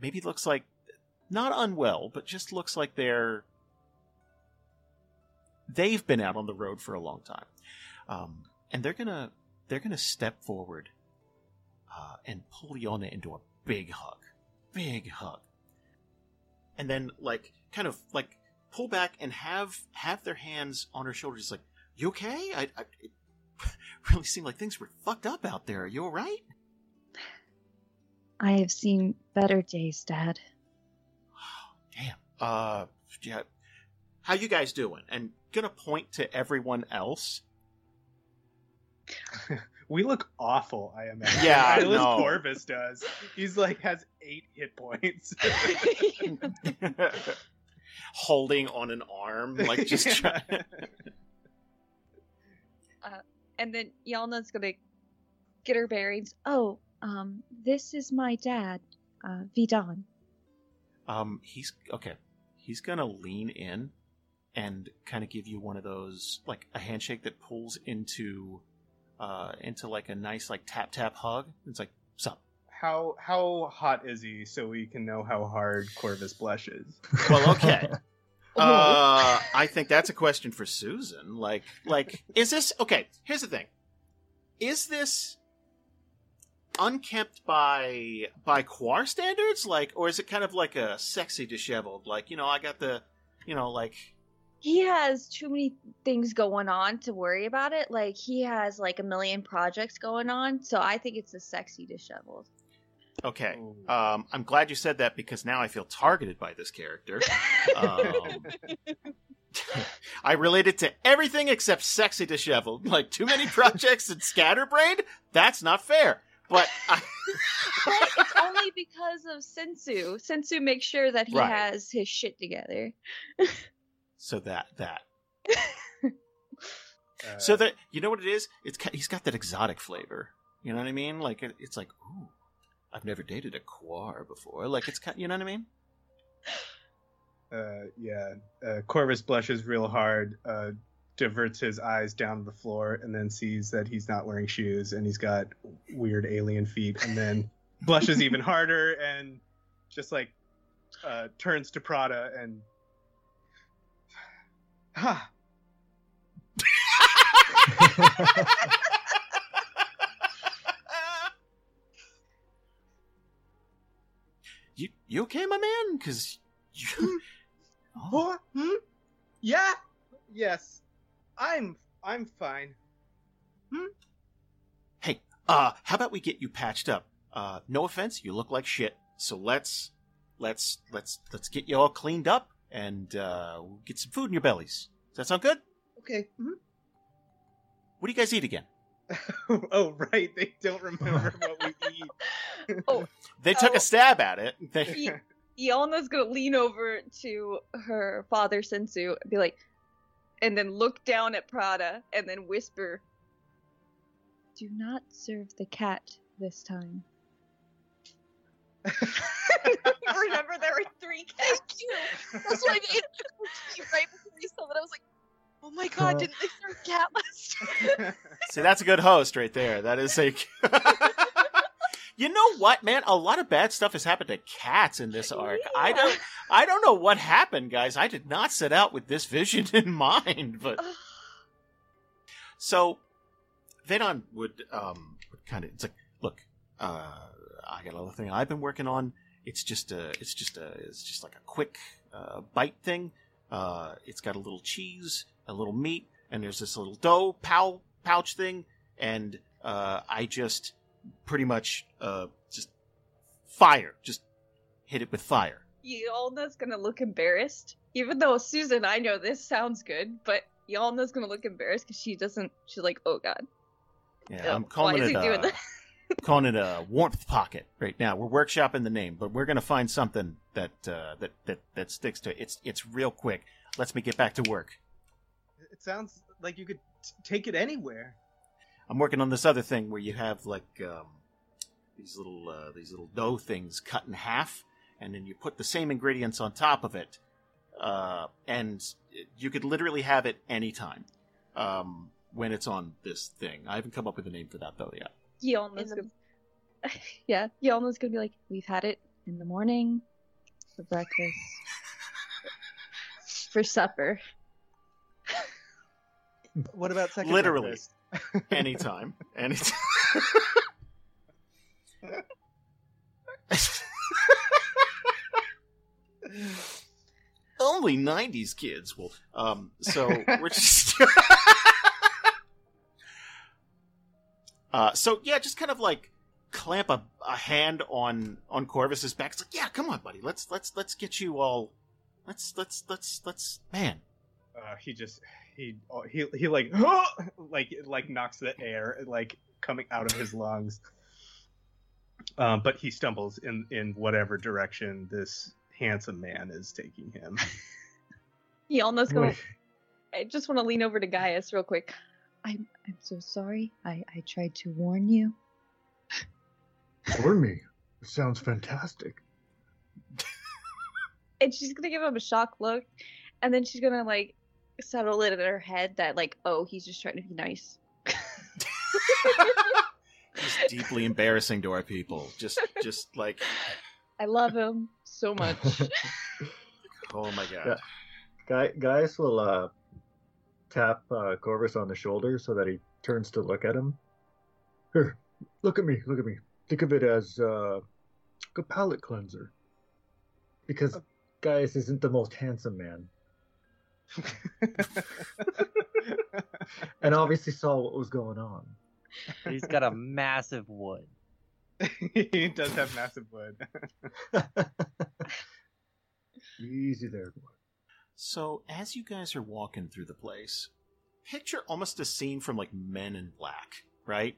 maybe looks like not unwell, but just looks like they're they've been out on the road for a long time, um, and they're gonna they're gonna step forward uh, and pull Yialna into a big hug, big hug, and then like kind of like pull back and have have their hands on her shoulders, like you okay? I, I it (laughs) really seemed like things were fucked up out there. Are you all right? I have seen better days, Dad. Damn. Uh, yeah. How you guys doing? And gonna point to everyone else. (laughs) We look awful, I imagine. Yeah, (laughs) I know. Corvis does. He's like has eight hit points. (laughs) Holding on an arm, like just try- and then Yialna's gonna get her bearings. Oh, um, this is my dad, uh, Vidon. um, he's okay. He's gonna lean in and kind of give you one of those, like a handshake that pulls into, uh, into like a nice like tap tap hug. It's like, sup? how how hot is he so we can know how hard Corvis blushes? Well, okay. (laughs) (laughs) Uh, I think that's a question for Susan. Like, like, is this okay? Here's the thing: is this unkempt by by Quar standards, like, or is it kind of like a sexy disheveled? Like, you know, I got the, you know, like, he has too many things going on to worry about it. Like he has like a million projects going on, so I think it's a sexy disheveled. okay. Um, I'm glad you said that because now I feel targeted by this character. (laughs) Um, (laughs) I relate it to everything except sexy disheveled. Like too many projects and scatterbrained. That's not fair. But (laughs) I, But it's only because of Sensu. Sensu makes sure that he Right. has his shit together. so that that Uh, (laughs) so that you know what it is, it's he's got that exotic flavor. You know what I mean? Like it, it's like ooh, I've never dated a quar before. Like it's kind. You know what I mean? uh, yeah, uh, Corvis blushes real hard, uh, diverts his eyes down to the floor, and then sees that he's not wearing shoes and he's got weird alien feet, and then (laughs) blushes even harder and just like uh, turns to Prada and. Ha! (sighs) you you okay, my man? Because you. (laughs) (laughs) Oh? Hmm? Yeah. Yes. I'm. I'm fine. Hmm? Hey, uh, how about we get you patched up? Uh, no offense, you look like shit. So let's let's let's let's get you all cleaned up and uh, we'll get some food in your bellies. Does that sound good? Okay. Mhm. What do you guys eat again? (laughs) oh right, they don't remember (laughs) what we eat. Oh, They took Oh. a stab at it. They, Ye- Yialna's gonna lean over to her father Sensu and be like, and then look down at Prada and then whisper, "Do not serve the cat this time." (laughs) Remember, there were three cats. Thank you. That's what I did. right before you said that, I was like, "Oh my god, didn't they serve cat last time?" (laughs) See, that's a good host right there. That is a. (laughs) you know what, man? A lot of bad stuff has happened to cats in this arc. I don't. I don't know what happened, guys. I did not set out with this vision (laughs) in mind, but so Vedon would um kind of. It's like, look, uh, I got another thing I've been working on. It's just a. It's just a. It's just like a quick uh, bite thing. Uh, it's got a little cheese, a little meat, and there's this little dough pow, pouch thing, and uh, I just pretty much uh, just fire, just hit it with fire. Yialna's gonna look embarrassed, even though Susan, I know this sounds good, but Yialna's gonna look embarrassed because she doesn't. She's like, "Oh God, Yeah, Ew, I'm calling why is it he doing that?" (laughs) calling it a warmth pocket right now. We're workshopping the name, but we're gonna find something that uh, that that that sticks to it. It's it's real quick. Let's me get back to work. It sounds like you could t- take it anywhere. I'm working on this other thing where you have like um, these little uh, these little dough things cut in half, and then you put the same ingredients on top of it, uh, and you could literally have it anytime um, when it's on this thing. I haven't come up with a name for that though yet. Yialna's In the- gonna, (laughs) yeah, Yialna's gonna be like, we've had it in the morning, for breakfast, (laughs) for supper. What about second Literally. breakfast? Anytime, anytime. Only '90s kids will. Um, so we're (laughs) just. uh, so yeah, just kind of like clamp a, a hand on on Corvis's back. It's like, yeah, come on, buddy. Let's let's let's get you all. Let's let's let's let's man. Uh, he just he oh, he he like (gasps) like like knocks the air like coming out of his lungs. Um, but he stumbles in in whatever direction this handsome man is taking him. (laughs) Yialna's gonna. Wait, I just want to lean over to Gaius real quick. I'm I'm so sorry. I I tried to warn you. (laughs) warn me. It sounds fantastic. And she's gonna give him a shocked look, and then she's gonna like settle it in her head that like, oh, he's just trying to be nice. (laughs) Just deeply embarrassing to our people. Just just like I love him so much. (laughs) oh my god. Yeah. Guy, Gaius will uh, tap uh, Corvis on the shoulder so that he turns to look at him. Here, look at me, look at me. Think of it as uh, a palate cleanser. Because Gaius isn't the most handsome man, and obviously saw what was going on. He's got a massive wood. he does have massive wood. Easy there, boy. So, as you guys are walking through the place, picture almost a scene from like Men in Black, right?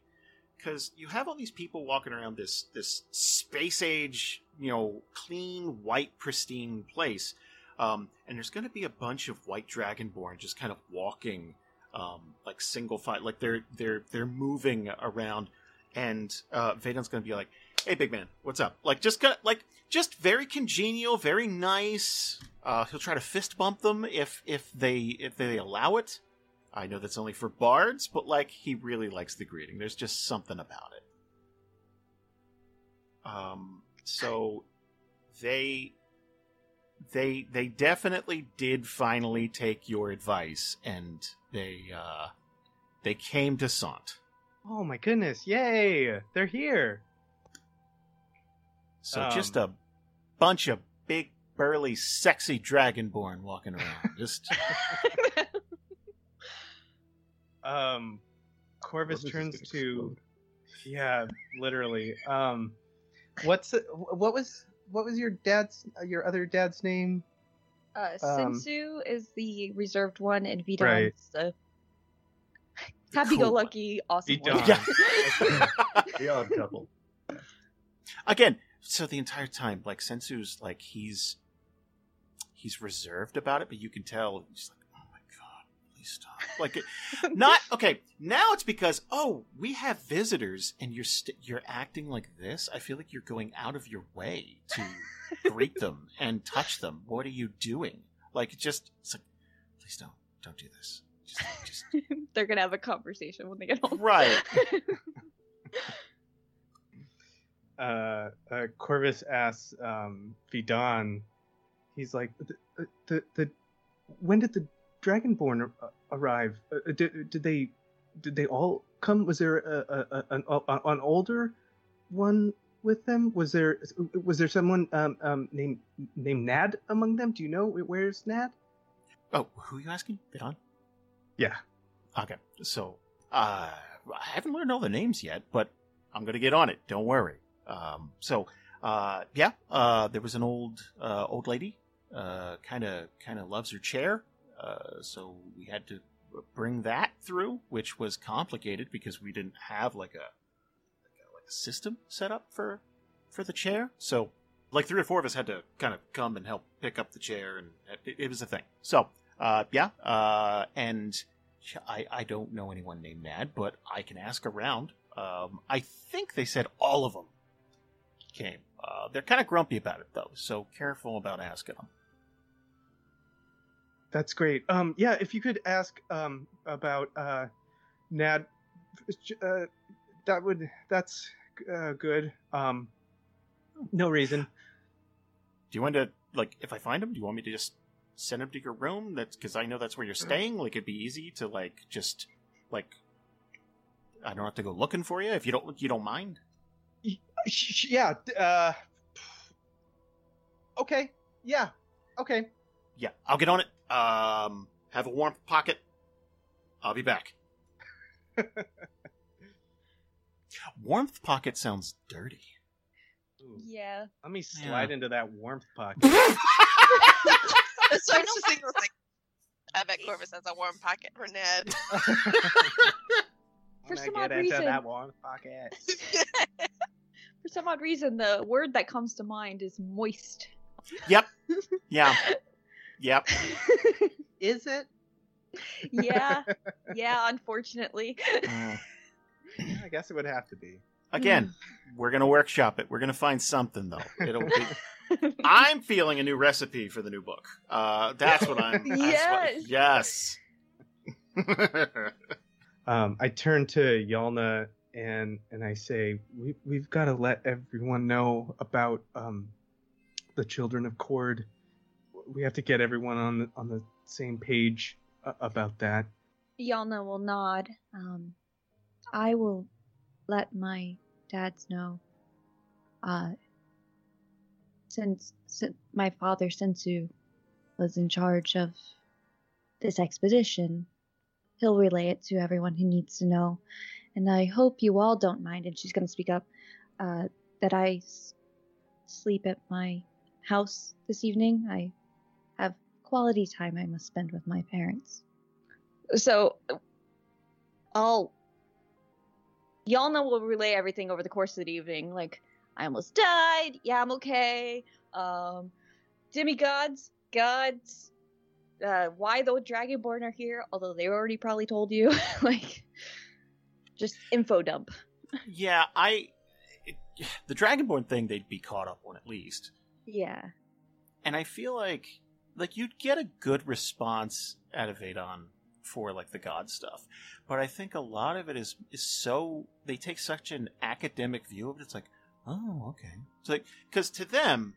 Because you have all these people walking around this this space age, you know, clean, white, pristine place, um, and there's going to be a bunch of white dragonborn just kind of walking, um, like single file, like they're they're they're moving around, and uh, Vaden's going to be like, "Hey, big man, what's up?" Like just of like just very congenial, very nice. Uh, he'll try to fist bump them if if they if they allow it. I know that's only for bards, but like he really likes the greeting. There's just something about it. Um, so they they they definitely did finally take your advice, and they uh, they came to Sant. oh my goodness! Yay! They're here. So Um, just a bunch of big, burly, sexy dragonborn walking around. (laughs) Just (laughs) Um, Corvis Corvis turns gonna to explode. yeah, literally. Um, what's what was what was your dad's your other dad's name? Uh, Um, Sensu is the reserved one, and Vidon's Right. the The (laughs) happy-go-lucky, awesome one. Vidon. Yeah. The odd couple. again. So the entire time, like Sensu's, like he's he's reserved about it, but you can tell he's like, "Oh my god, please stop!" Like, it, not okay. Now it's because oh, we have visitors, and you're st- you're acting like this. I feel like you're going out of your way to greet (laughs) them and touch them. What are you doing? Like, just it's like, please don't don't do this. Just, just (laughs) They're gonna have a conversation when they get home. right. (laughs) uh, uh, Corvis asks um, Vidon, he's like, the, the, the, when did the Dragonborn arrive? Uh, did, did they did they all come? Was there a, a, a, an, older one with them? Was there was there someone um, um, named named Nad among them? Do you know where's Nad? Oh, who are you asking? Vidon? Yeah. Okay. So, uh, I haven't learned all the names yet, but I'm gonna get on it. Don't worry. Um, so, uh, yeah, uh, there was an old, uh, old lady, uh, kind of, kind of loves her chair. Uh, so we had to bring that through, which was complicated because we didn't have like a, like a, like a system set up for, for the chair. So, like three or four of us had to kind of come and help pick up the chair, and it, it was a thing. So, uh, yeah, uh, and I, I don't know anyone named Nad, but I can ask around. Um, I think they said all of them came. Uh, they're kind of grumpy about it though, so careful about asking them. That's great. Um, yeah, if you could ask um, about uh, Nad, uh, that would that's uh, good. Um, no reason. Do you want to like if I find him? Do you want me to just send him to your room? That's because I know that's where you're staying. Like it'd be easy to like just like I don't have to go looking for you if you don't you don't mind. Yeah. Uh, okay. Yeah. Okay. Yeah, I'll get on it. Um, have a warm pocket. I'll be back. (laughs) Warmth pocket sounds dirty. Ooh, Yeah. Let me slide Yeah. into that warmth pocket. (laughs) So I just think it was like, I bet Corvis has a warm pocket for Ned. (laughs) For some get odd into reason- that warmth pocket. For some odd reason, the word that comes to mind is moist. Yep. Yeah. Yep. (laughs) Is it? yeah. Yeah, unfortunately. Mm. Yeah, (laughs) I guess it would have to be. Again, we're gonna workshop it. We're gonna find something though. It'll be. (laughs) I'm feeling a new recipe for the new book. Uh, that's what I'm. That's Yes. What, yes. Um, I turn to Yialna and and I say, we we've got to let everyone know about um, the children of Cord. We have to get everyone on the, on the same page uh, about that. Yialna will nod. Um, I will let my dads know. Uh, since, since my father Sensu was in charge of this expedition, he'll relay it to everyone who needs to know. And I hope you all don't mind. And she's going to speak up. Uh, that I s- sleep at my house this evening. I have quality time I must spend with my parents. So I'll y'all know we'll relay everything over the course of the evening. Like, I almost died. Yeah, I'm okay. Um, demigods, gods, uh, why the Dragonborn are here, although they already probably told you. (laughs) like, just info dump. yeah, I. It, the Dragonborn thing, they'd be caught up on at least. Yeah. and I feel like like you'd get a good response out of Adon for like the god stuff, but I think a lot of it is is so they take such an academic view of it. It's like, oh, okay. It's like because to them,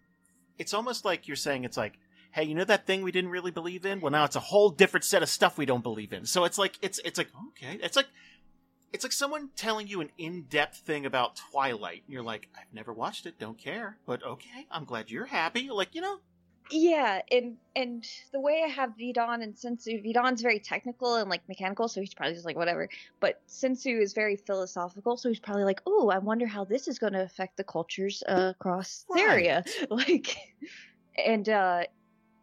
it's almost like you're saying it's like, hey, you know that thing we didn't really believe in? Well, now it's a whole different set of stuff we don't believe in. So it's like it's it's like okay, it's like. It's like someone telling you an in-depth thing about Twilight. And you're like, I've never watched it, don't care, but okay, I'm glad you're happy. Like, you know, Yeah, and and the way I have Vidon and Sensu, Vidon's very technical and like mechanical, so he's probably just like whatever. But Sensu is very philosophical, so he's probably like, oh, I wonder how this is going to affect the cultures uh, across the area. (laughs) Like, and uh,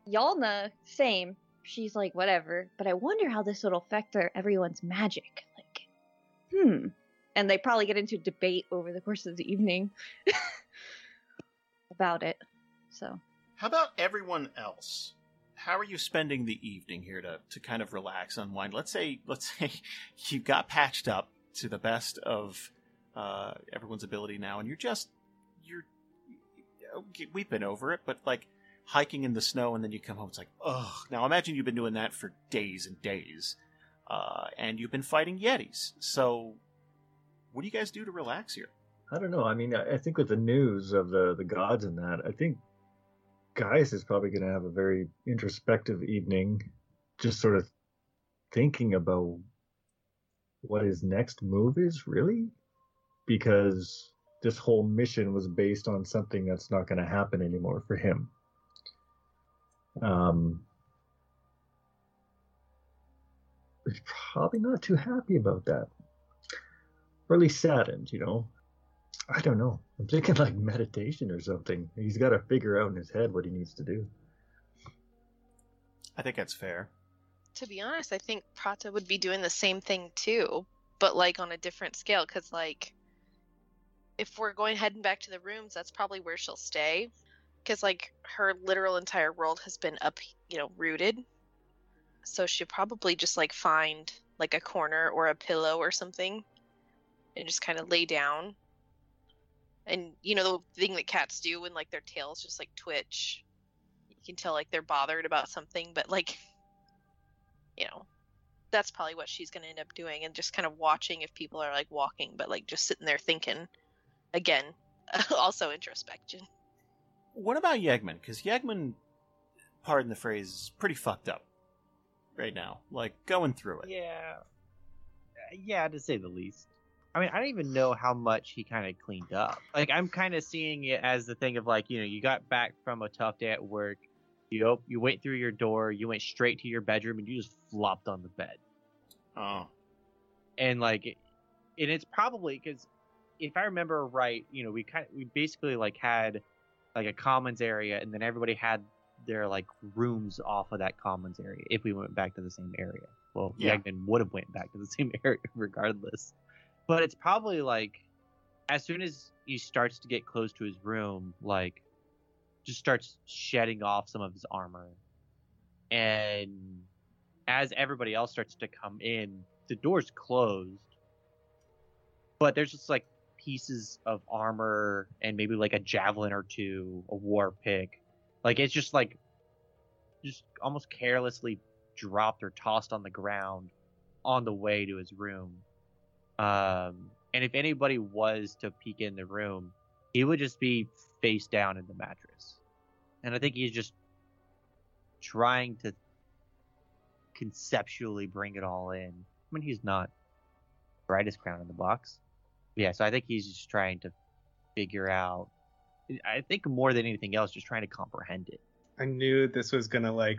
Yialna, same. She's like, whatever. But I wonder how this will affect their everyone's magic. Like, hmm. And they probably get into debate over the course of the evening (laughs) about it. So. How about everyone else? How are you spending the evening here to, to kind of relax, unwind? Let's say (laughs) let's say you got patched up to the best of uh, everyone's ability now, and you're just you're we've been over it, but like hiking in the snow, and then you come home, it's like oh. Now imagine you've been doing that for days and days, uh, and you've been fighting yetis. So, what do you guys do to relax here? I don't know. I mean, I I think with the news of the the gods and that, I think Gaius is probably going to have a very introspective evening, just sort of thinking about what his next move is, really, because this whole mission was based on something that's not going to happen anymore for him. Um, he's probably not too happy about that, or at least saddened, you know. I don't know. I'm thinking like meditation or something. He's got to figure out in his head what he needs to do. I think that's fair. to be honest, I think Prada would be doing the same thing too, but like on a different scale. Because like, if we're going heading back to the rooms, that's probably where she'll stay. Because like her literal entire world has been up, you know, rooted. So she'll probably just like find like a corner or a pillow or something, and just kind of lay down. And you know the thing that cats do when like their tails just like twitch. You can tell like they're bothered about something, but like, you know, that's probably what she's gonna end up doing, and just kind of watching if people are like walking, but like just sitting there thinking. Again, (laughs) also introspection. What about Yegman? Because Yegman, pardon the phrase, is pretty fucked up right now. Like going through it. Yeah. Yeah, to say the least. I mean, I don't even know how much he kind of cleaned up. Like, I'm kind of seeing it as the thing of like, you know, you got back from a tough day at work, you op- you went through your door, you went straight to your bedroom, and you just flopped on the bed. Oh. And like, and it's probably because if I remember right, you know, we kind we basically like had like a commons area, and then everybody had their like rooms off of that commons area if we went back to the same area. Well, Yeah. Would have went back to the (laughs) same area regardless. But it's probably like as soon as he starts to get close to his room, like just starts shedding off some of his armor. And as everybody else starts to come in, the door's closed. But there's just like pieces of armor and maybe like a javelin or two, a war pick. Like it's just like just almost carelessly dropped or tossed on the ground on the way to his room. Um, and if anybody was to peek in the room, he would just be face down in the mattress. And I think he's just trying to conceptually bring it all in. I mean, he's not brightest crown in the box. Yeah, so I think he's just trying to figure out. I think more than anything else, just trying to comprehend it. I knew this was gonna like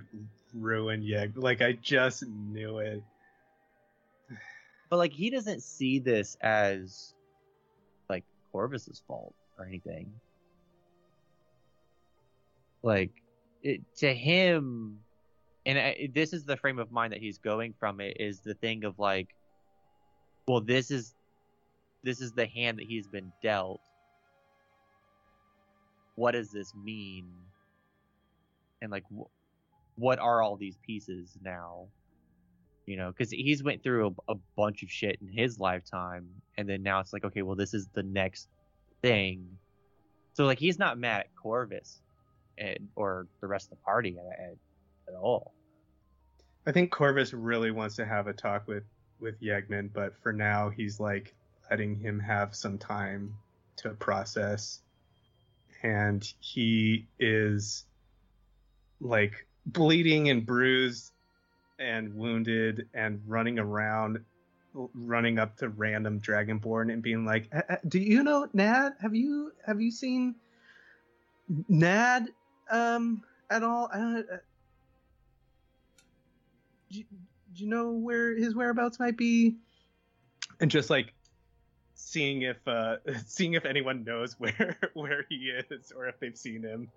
ruin Yeg. Like I just knew it. But like, he doesn't see this as like Corvis's fault or anything. Like, it, to him, and I, this is the frame of mind that he's going from. It is the thing of like, well, this is this is the hand that he's been dealt. What does this mean? And like, wh- what are all these pieces now? You know, because he's went through a, a bunch of shit in his lifetime, and then now it's like, okay, well, this is the next thing. So like, he's not mad at Corvis, and or the rest of the party at, at, at all. I think Corvis really wants to have a talk with with Yegman, but for now he's like letting him have some time to process, and he is like bleeding and bruised and wounded and running around running up to random dragonborn and being like "Uh, uh, do you know nad? Have you have you seen nad um at all? I don't, uh, do, you- do you know where his whereabouts might be? And just like seeing if uh (laughs) seeing if anyone knows (laughs) where where he is or if they've seen him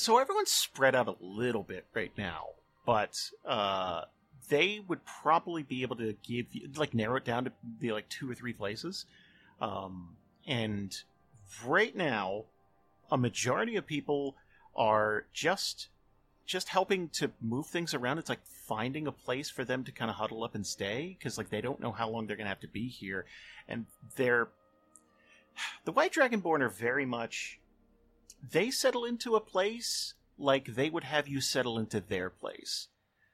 so everyone's spread out a little bit right now, but uh, they would probably be able to give you like narrow it down to be like two or three places. Um, and right now, a majority of people are just just helping to move things around. It's like finding a place for them to kind of huddle up and stay because like they don't know how long they're gonna have to be here, and they're the White Dragonborn are very much they settle into a place like they would have you settle into their place.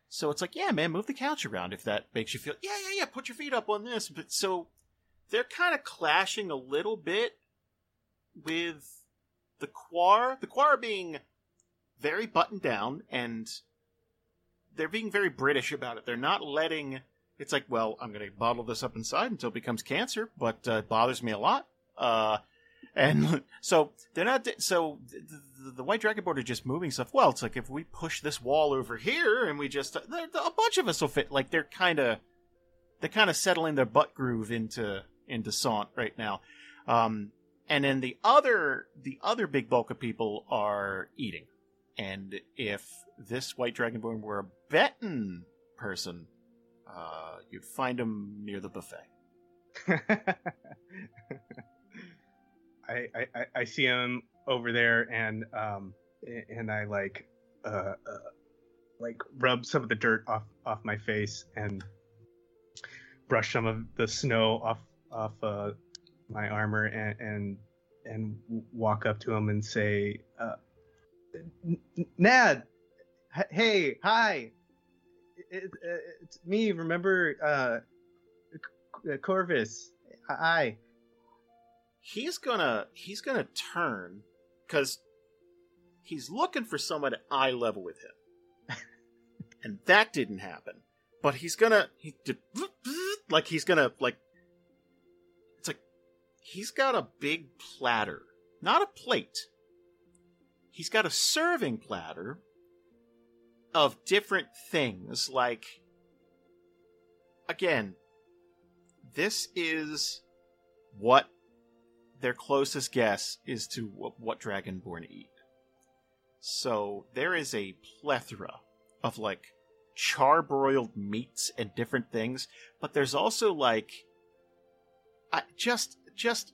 So it's like, yeah, man, move the couch around if that makes you feel. Yeah, yeah, yeah. Put your feet up on this. But so they're kind of clashing a little bit with the Quar. The Quar being very buttoned down and they're being very British about it. They're not letting. It's like, well, I'm going to bottle this up inside until it becomes cancer, but uh, it bothers me a lot. Uh, and (laughs) so they're not. So the, the, white dragonborn are just moving stuff. Well, it's like if we push this wall over here and we just a bunch of us will fit. Like they're kind of they're kind of settling their butt groove into into Sant right now. Um, and then the other the other big bulk of people are eating. And if this white dragonborn were a betting person, uh, you'd find him near the buffet. (laughs) I, I I- see him over there and um and I like uh, uh like rub some of the dirt off off my face and brush some of the snow off off uh, my armor and and and walk up to him and say, uh, "N- N- "Nad, hey, hi, it, it, it's me. Remember, uh, Corvis? Hi." He's gonna he's gonna turn because he's looking for someone at eye level with him. (laughs) And that didn't happen. But he's gonna he did like he's gonna like it's like he's got a big platter not a plate. He's got a serving platter of different things like again this is what their closest guess is to what, what Dragonborn eat. So there is a plethora of like charbroiled meats and different things, but there's also like I, just just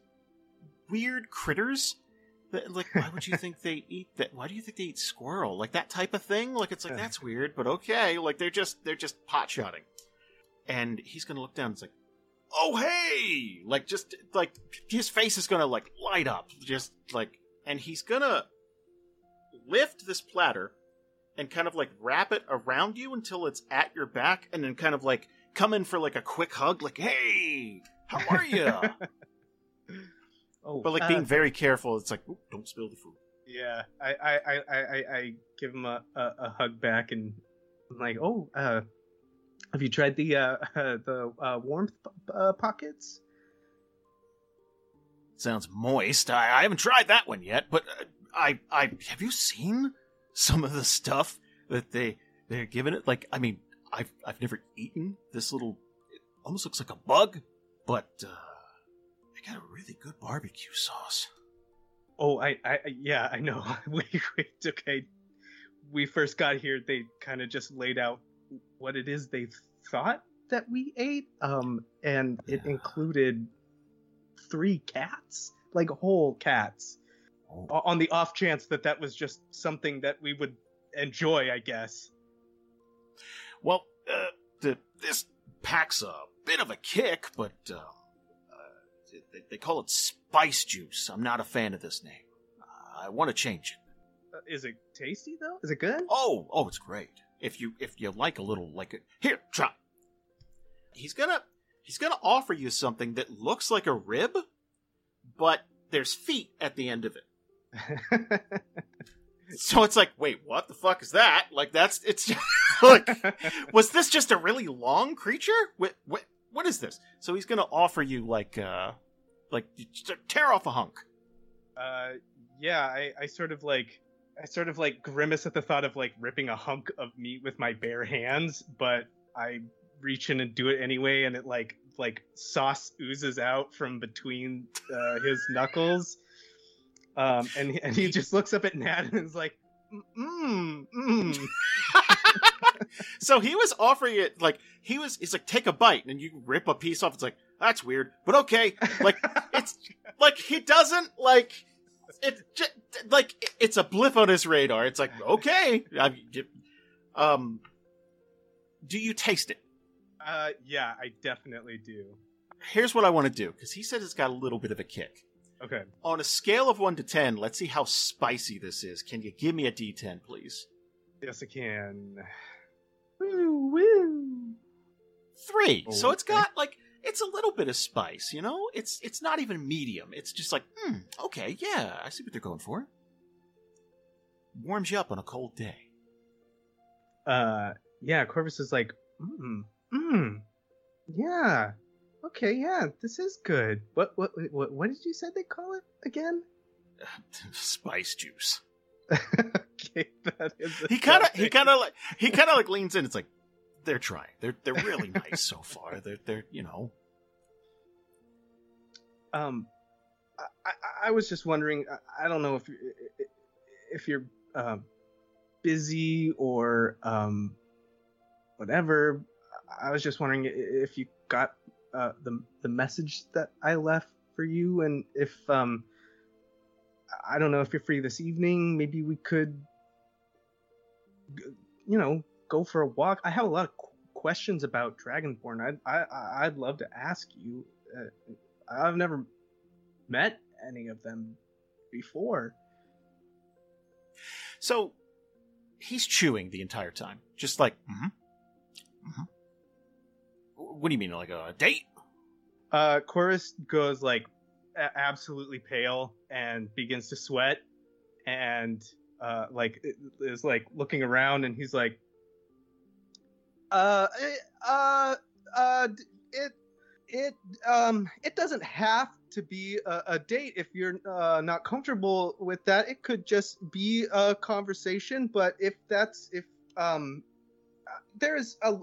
weird critters. That, like, why would you (laughs) think they eat that? Why do you think they eat squirrel? Like that type of thing? Like it's like that's weird, but okay. Like they're just they're just pot shotting. And he's gonna look down. and It's like, oh hey! Like just like his face is gonna like light up just like and he's gonna lift this platter and kind of like wrap it around you until it's at your back and then kind of like come in for like a quick hug like hey how are you (laughs) Oh, but like uh, being very careful it's like don't spill the food. Yeah, I I, I, I, I- give him a, a, a hug back and I'm like, oh, uh, have you tried the uh, (laughs) the uh, warmth uh, pockets? sounds moist i, I haven't tried that one yet but uh, i i have you seen some of the stuff that they they're giving it like i mean i've i've never eaten this little it almost looks like a bug but uh they got a really good barbecue sauce Oh, I, I I- yeah, I know. (laughs) we, we okay. We first got here. They kind of just laid out what it is they thought that we ate, um, and it Yeah. included three cats, like whole cats. Oh. On the off chance that that was just something that we would enjoy, I guess. well uh the this packs a bit of a kick but um uh, they, they call it spice juice i'm not a fan of this name i want to change it Uh, is it tasty though? Is it good? Oh, oh, it's great. If you if you like a little like it, here, try. He's gonna he's gonna offer you something that looks like a rib, but there's feet at the end of it. (laughs) So it's like, wait, what the fuck is that? Like that's it's (laughs) like was this just a really long creature? What what what is this? So he's gonna offer you like uh like just tear off a hunk. uh, yeah, I, I sort of like, I sort of like grimace at the thought of like ripping a hunk of meat with my bare hands, but I reach in and do it anyway, and it like like sauce oozes out from between uh, his knuckles. Um, and and he just looks up at Nad and is like, mmm, mmm. (laughs) so he was offering it like he was he's like take a bite and you rip a piece off it's like that's weird but okay like it's like he doesn't like it j- like it's a blip on his radar it's like okay I, um do you taste it uh, yeah, I definitely do. here's what i want to do because he said it's got a little bit of a kick Okay. on a scale of 1 to 10 let's see how spicy this is can you give me a d10 please Yes, I can. Woo woo. three. Oh, so it's okay. got like it's a little bit of spice, you know. It's it's not even medium. It's just like, hmm, okay, yeah, I see what they're going for. Warms you up on a cold day. uh yeah corvis is like mm mm yeah okay yeah this is good what what what, what did you say they call it again (sighs) spice juice. (laughs) okay that is He kind of he kind of like he kind of like leans in. It's like they're trying. They're they're really nice so far. They're they're you know. um I, I, was just wondering I, don't know if you if you're uh, busy or um whatever i was just wondering if you got uh, the the message that i left for you and if um i don't know if you're free this evening maybe we could you know go for a walk. I have a lot of qu- questions about Dragonborn. I'd I I'd love to ask you. Uh, I've never met any of them before. So he's chewing the entire time, just like, mm-hmm, mm-hmm. What do you mean, like a date? Uh, Corvis goes like a- absolutely pale and begins to sweat, and uh, like is like looking around, and he's like, uh, eh, uh, uh, it, it, um, it doesn't have to be a, a date if you're uh, not comfortable with that. It could just be a conversation, but if that's if um, uh, there's a,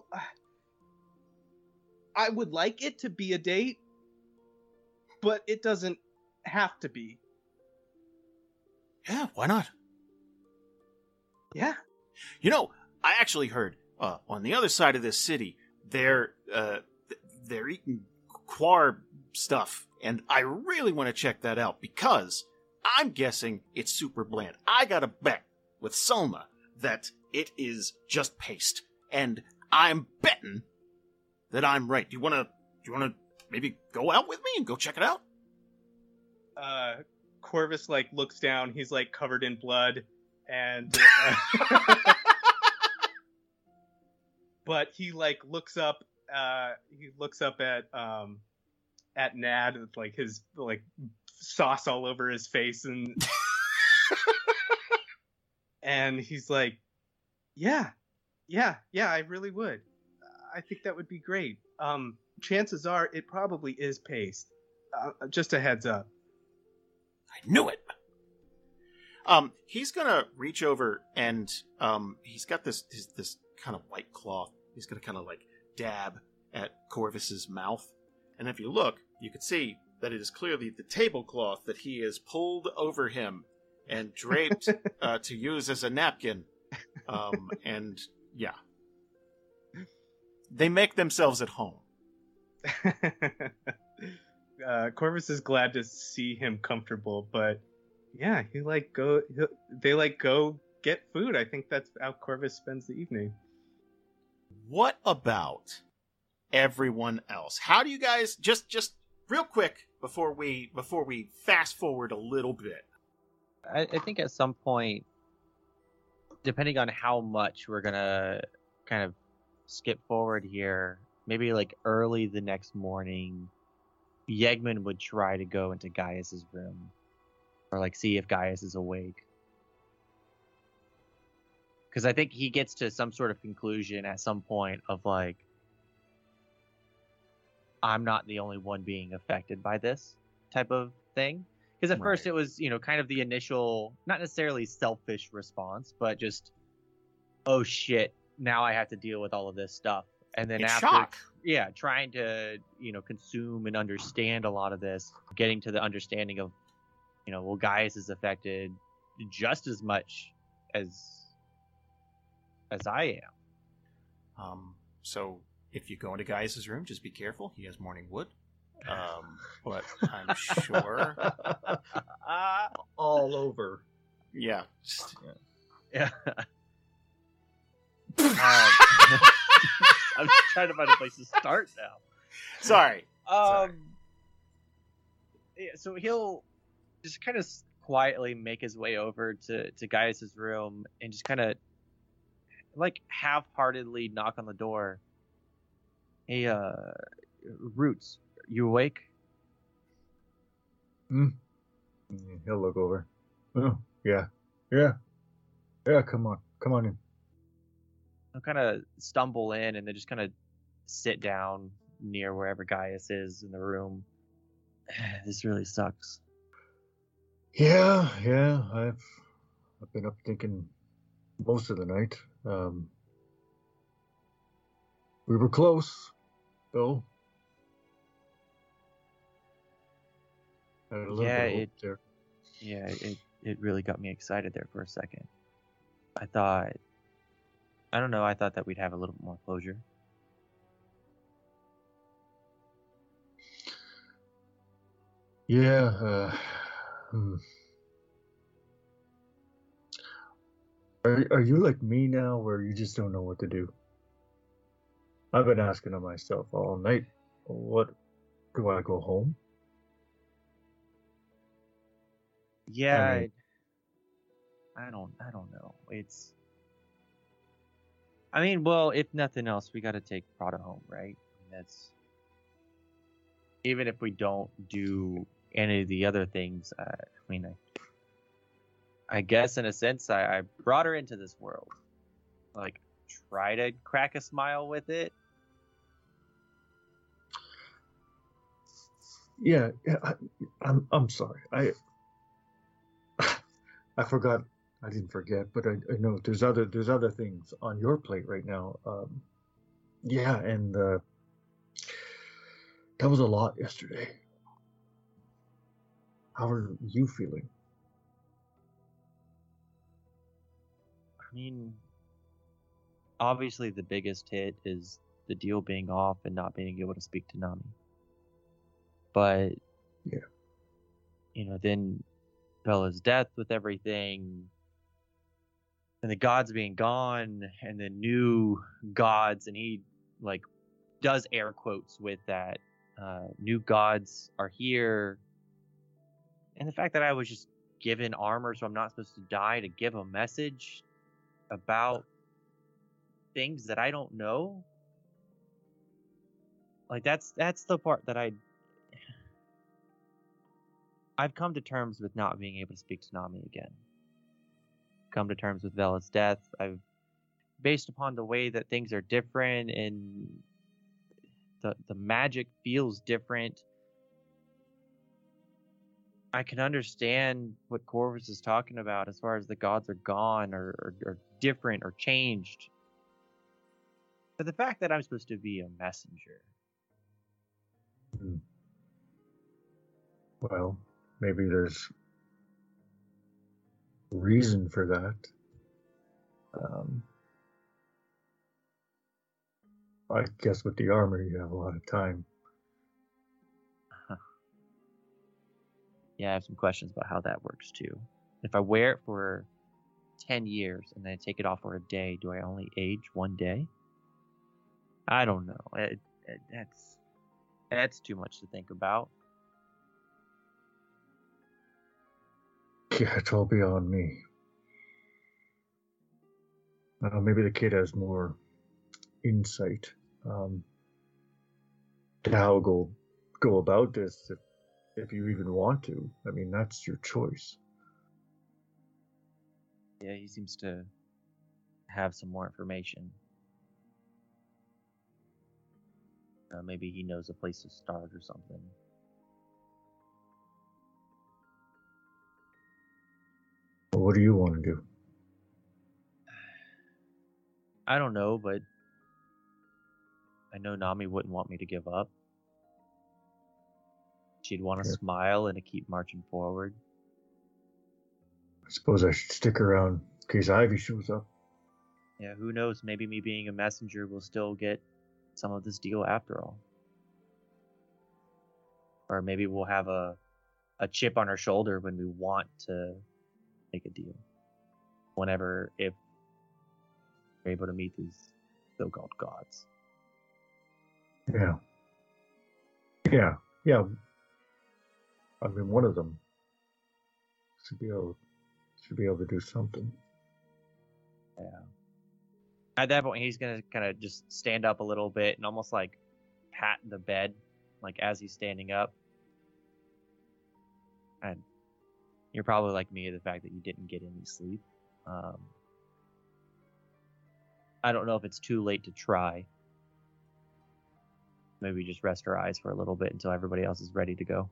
I would like it to be a date, but it doesn't have to be. Yeah, why not? Yeah. You know, I actually heard uh, on the other side of this city, they're uh, they're eating quar stuff, and I really want to check that out because I'm guessing it's super bland. I got a bet with Selma that it is just paste, and I'm betting that I'm right. Do you want to? Do you want to maybe go out with me and go check it out? Uh, Corvis like looks down. He's like covered in blood, and uh, (laughs) (laughs) but he like looks up. Uh, he looks up at um at Nad with like his like sauce all over his face and (laughs) and he's like, yeah, yeah, yeah, I really would. I think that would be great. Um, chances are it probably is paste. Uh, just a heads up. I knew it. Um, he's gonna reach over and um, he's got this this, this kind of white cloth. He's gonna kind of like dab at Corvis's mouth, and if you look, you can see that it is clearly the tablecloth that he has pulled over him and (laughs) draped uh, to use as a napkin. Um, (laughs) and yeah, they make themselves at home. (laughs) uh, Corvis is glad to see him comfortable, but yeah, he like go. He, they like go get food. I think that's how Corvis spends the evening. What about everyone else? How do you guys just just real quick before we before we fast forward a little bit? I, I think at some point, depending on how much we're gonna kind of skip forward here, maybe like early the next morning, Yegman would try to go into Gaius's room or like see if Gaius is awake. Because I think he gets to some sort of conclusion at some point of like, I'm not the only one being affected by this type of thing. Because at first it was, you know, kind of the initial, not necessarily selfish response, but just, oh shit, now I have to deal with all of this stuff. And then It's after, shock. yeah, trying to, you know, consume and understand a lot of this, getting to the understanding of, you know, well, Gaius is affected just as much as as I am. Um, so if you go into Gaius's room, just be careful. He has morning wood. Um, (laughs) but I'm sure. (laughs) All over. Yeah. Just, Yeah. (laughs) Um, I'm trying to find a place to start now. sorry. Sorry. Um, yeah, so he'll just kind of quietly make his way over to to Gaius's room and just kind of like half-heartedly knock on the door. Hey, uh, Roots, you awake? Mm, He'll look over. Oh, yeah. Yeah. Yeah, come on. Come on in. I'll kind of stumble in and then just kind of sit down near wherever Gaius is in the room. (sighs) this really sucks. Yeah, yeah. I've I've been up thinking most of the night. Um We were close, though. Had a little Yeah, it- there. Yeah, it it really got me excited there for a second. I thought, I don't know, I thought that we'd have a little bit more closure. Yeah, uh, hmm. Are, are you like me now, where you just don't know what to do? I've been asking of myself all night. What do I go home? Yeah, I I, mean- I don't, I don't know. It's, I mean, well, if nothing else, we got to take Prada home, right? That's even if we don't do any of the other things. Uh, I mean, I, I guess in a sense, I, I brought her into this world. Like, try to crack a smile with it. Yeah, yeah. I, I'm I'm sorry. I I forgot. I didn't forget, but I, I know there's other there's other things on your plate right now. Um, yeah, and uh, that was a lot yesterday. How are you feeling? I mean, obviously the biggest hit is the deal being off and not being able to speak to Nami. But Yeah. you know, then Vela's death with everything, and the gods being gone, and the new gods, and he like does air quotes with that. Uh, new gods are here, and the fact that I was just given armor, so I'm not supposed to die to give a message about things that I don't know. Like that's that's the part that I I've come to terms with not being able to speak to Nami again. Come to terms with Vela's death. I've based upon the way that things are different and the the magic feels different. I can understand what Corvis is talking about as far as the gods are gone or, or, or different or changed. But the fact that I'm supposed to be a messenger, Well, maybe there's reason for that. Um, I guess with the armor, you have a lot of time. Yeah, I have some questions about how that works too. If I wear it for 10 years and then I take it off for a day, do I only age one day? I don't know. It, it, that's that's too much to think about. Yeah, it's all beyond me. Uh, maybe the kid has more insight um, to how go go about this if if you even want to. I mean, that's your choice. Yeah, he seems to have some more information. Uh, maybe he knows a place to start or something. But what do you want to do? I don't know, but I know Nami wouldn't want me to give up. She'd want to Yeah. smile and to keep marching forward. I suppose I should stick around in case Ivy shows up. Yeah, who knows? Maybe me being a messenger will still get some of this deal after all. Or maybe we'll have a a chip on our shoulder when we want to make a deal. Whenever if we're able to meet these so-called gods. Yeah. Yeah. Yeah. I mean, one of them should be able should be able to do something. Yeah. At that point, he's gonna kind of just stand up a little bit and almost like pat the bed, like as he's standing up. And you're probably like me, the fact that you didn't get any sleep. Um, I don't know if it's too late to try. Maybe just rest our eyes for a little bit until everybody else is ready to go.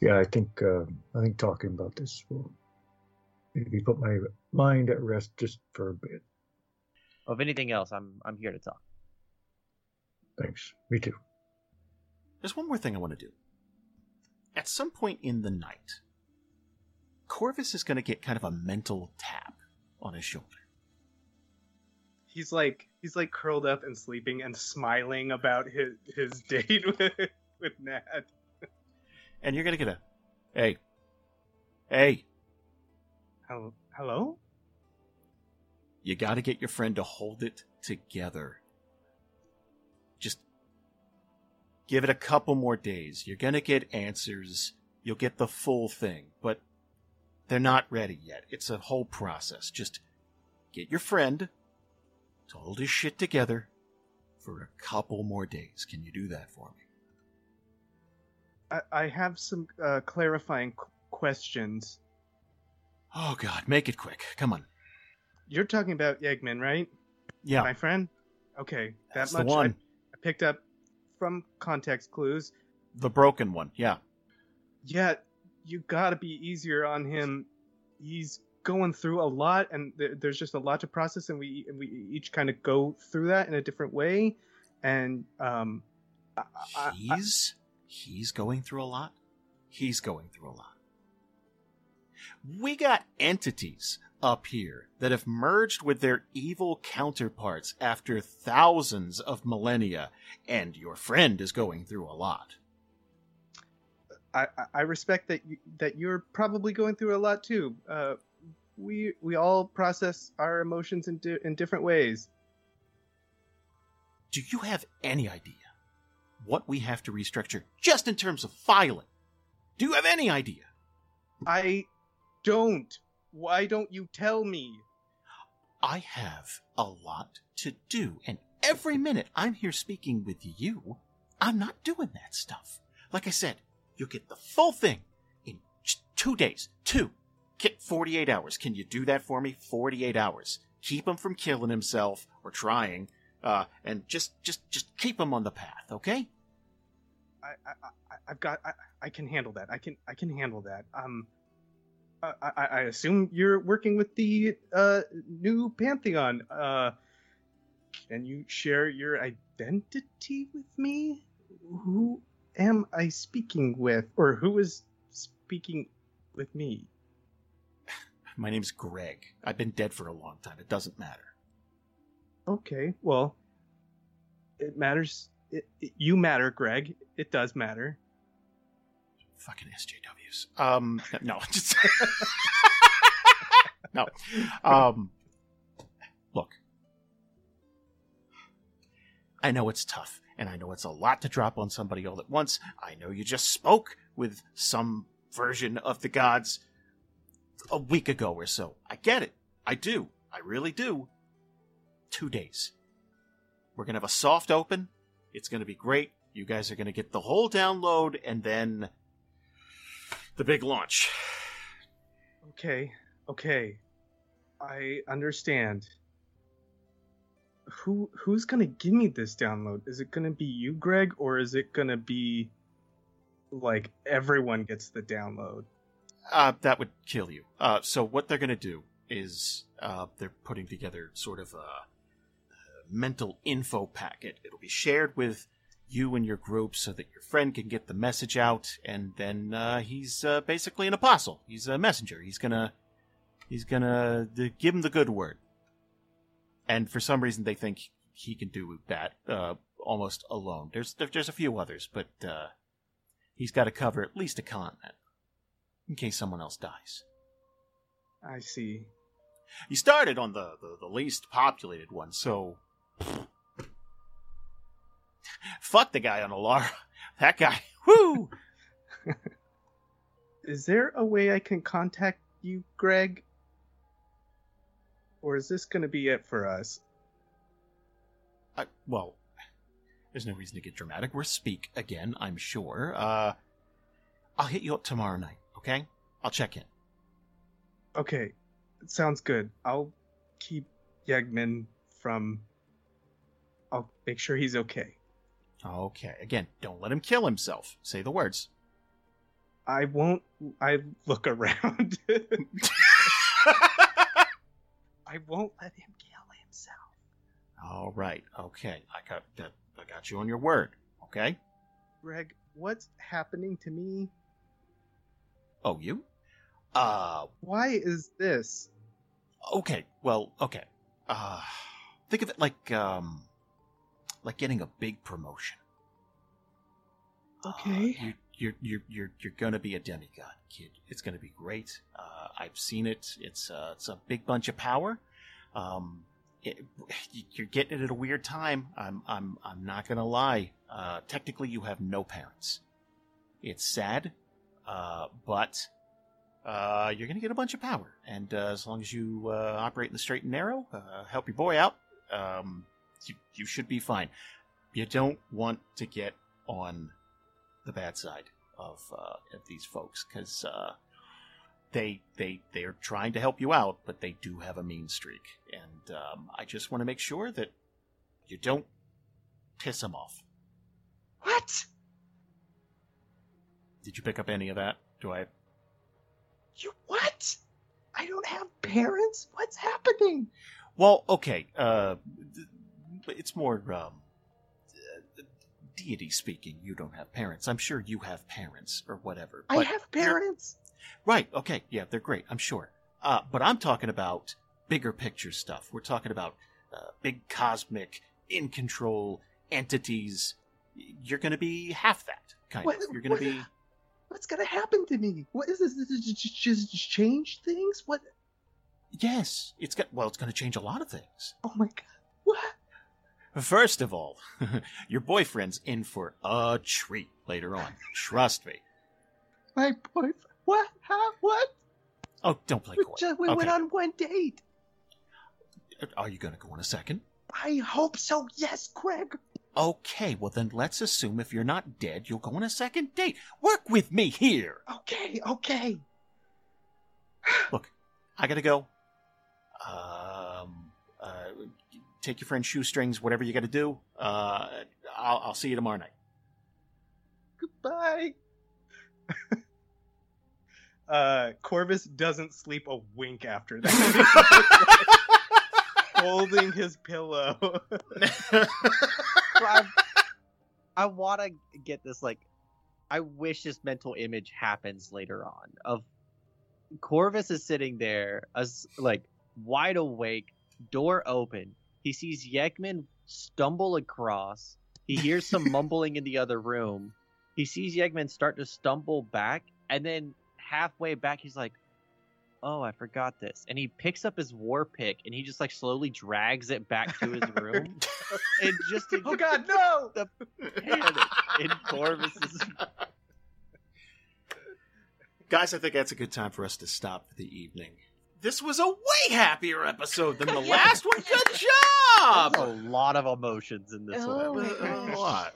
Yeah, I think uh, I think talking about this will maybe put my mind at rest just for a bit. Well, if anything else, I'm I'm here to talk. Thanks. Me too. There's one more thing I want to do. At some point in the night, Corvis is going to get kind of a mental tap on his shoulder. He's like he's like curled up and sleeping and smiling about his his date (laughs) with with Nad. And you're going to get a, hey, hey, Hello? You got to get your friend to hold it together. Just give it a couple more days. You're going to get answers. You'll get the full thing, but they're not ready yet. It's a whole process. Just get your friend to hold his shit together for a couple more days. Can you do that for me? I, I have some uh, clarifying qu- questions. Oh God, make it quick. Come on. You're talking about Yegman, right? Yeah, My friend? Okay, that that's much the I- one. I picked up from context clues. The broken one. Yeah. Yeah, you gotta be easier on him. He's going through a lot, and th- there's just a lot to process, and we and we each kind of go through that in a different way. And um, I- He's he's going through a lot. He's going through a lot. We got entities up here that have merged with their evil counterparts after thousands of millennia, and your friend is going through a lot. I, I- respect that you, that you're probably going through a lot too. Uh, we we all process our emotions in di- in different ways. Do you have any idea what we have to restructure just in terms of filing? Do you have any idea? I don't. Why don't you tell me? I have a lot to do, and every minute I'm here speaking with you, I'm not doing that stuff. Like I said, you'll get the full thing in two days. Two. Get 48 hours. Can you do that for me? 48 hours. Keep him from killing himself or trying, uh, and just, just, just keep him on the path, okay? I, I, I I've got. I, I can handle that. I can. I can handle that. Um, I, I, I assume you're working with the uh new pantheon. Uh, can you share your identity with me? Who am I speaking with, or who is speaking with me? (laughs) My name's Greg. I've been dead for a long time. It doesn't matter. Okay. Well, it matters. It, it, you matter, Greg. It does matter. Fucking SJWs. Um, no, just (laughs) no. Um, look, I know it's tough, and I know it's a lot to drop on somebody all at once. I know you just spoke with some version of the gods a week ago or so. I get it. I do. I really do. Two days. We're gonna have a soft open. It's gonna be great. You guys are gonna get the whole download, and then the big launch. Okay, okay. I understand. Who who's gonna give me this download? Is it gonna be you, Greg, or is it gonna be like everyone gets the download? Uh, that would kill you. Uh, so what they're gonna do is uh, they're putting together sort of a mental info packet. It'll be shared with you and your group so that your friend can get the message out, and then uh, he's uh, basically an apostle. He's a messenger. He's gonna he's gonna give him the good word. And for some reason, they think he can do that uh, almost alone. There's there's a few others, but uh, he's got to cover at least a continent in case someone else dies. I see. He started on the, the, the least populated one, so. Fuck the guy on Alara. That guy, (laughs) whoo! (laughs) Is there a way I can contact you, Greg? Or is this gonna be it for us? I, well, there's no reason to get dramatic. We'll speak again, I'm sure. Uh, I'll hit you up tomorrow night, okay? I'll check in. Okay, sounds good. I'll keep Yegman from. I'll make sure he's okay. Okay, again, don't let him kill himself. Say the words. I won't. I look around. (laughs) I won't let him kill himself. All right, okay. I got that. I got you on your word, okay? Greg, what's happening to me? Oh, you? Uh, Why is this? Okay, well, okay. Uh, think of it like um, like getting a big promotion. Okay. Uh, you, you're you're you're you're gonna be a demigod, kid. It's gonna be great. Uh, I've seen it. It's uh, it's a big bunch of power. Um, it, (laughs) you're getting it at a weird time. I'm I'm I'm not gonna lie. Uh, technically, you have no parents. It's sad, uh, but uh, you're gonna get a bunch of power, and uh, as long as you uh, operate in the straight and narrow, uh, help your boy out, um, you you should be fine. You don't want to get on the bad side of uh, of these folks because uh, they they they are trying to help you out, but they do have a mean streak, and um, I just want to make sure that you don't piss them off. What? Did you pick up any of that? Do I? You what? I don't have parents. What's happening? Well, okay. Uh, th- it's more um, deity speaking. You don't have parents. I'm sure you have parents or whatever. I have parents. Right. Okay. Yeah, they're great. I'm sure. Uh, but I'm talking about bigger picture stuff. We're talking about uh, big cosmic, in control entities. You're going to be half that kind What- of. You're going to be. What's gonna happen to me? What is this? This is just, just, just change things? What? Yes. It's got. Well, it's going to change a lot of things. Oh my god! What? First of all, (laughs) your boyfriend's in for a treat later on. Trust me. My boyfriend? What? How? What? Oh, don't play We, coy. just, we went on one date. Are you going to go on a second? I hope so. Yes, Craig. Okay, well then let's assume if you're not dead, you'll go on a second date. Work with me here. Okay. Okay. Look, I gotta go. Um, uh, take your friend's shoestrings, whatever you gotta do. Uh, I'll, I'll see you tomorrow night. Goodbye. (laughs) Uh, Corvis doesn't sleep a wink after that. (laughs) Holding his pillow. (laughs) So I, I want to get this like I wish this mental image happens later on of Corvis is sitting there as like wide awake, door open. He sees Yegman stumble across. He hears some (laughs) mumbling in the other room. He sees Yegman start to stumble back, and then halfway back, he's like, "Oh, I forgot this." And he picks up his war pick, and he just like slowly drags it back to his (laughs) room, and just to Oh God, no! panic in Corvis's. (laughs) Guys, I think that's a good time for us to stop for the evening. This was a way happier episode than the last one. Good There's job! a lot of emotions in this Oh one. A lot.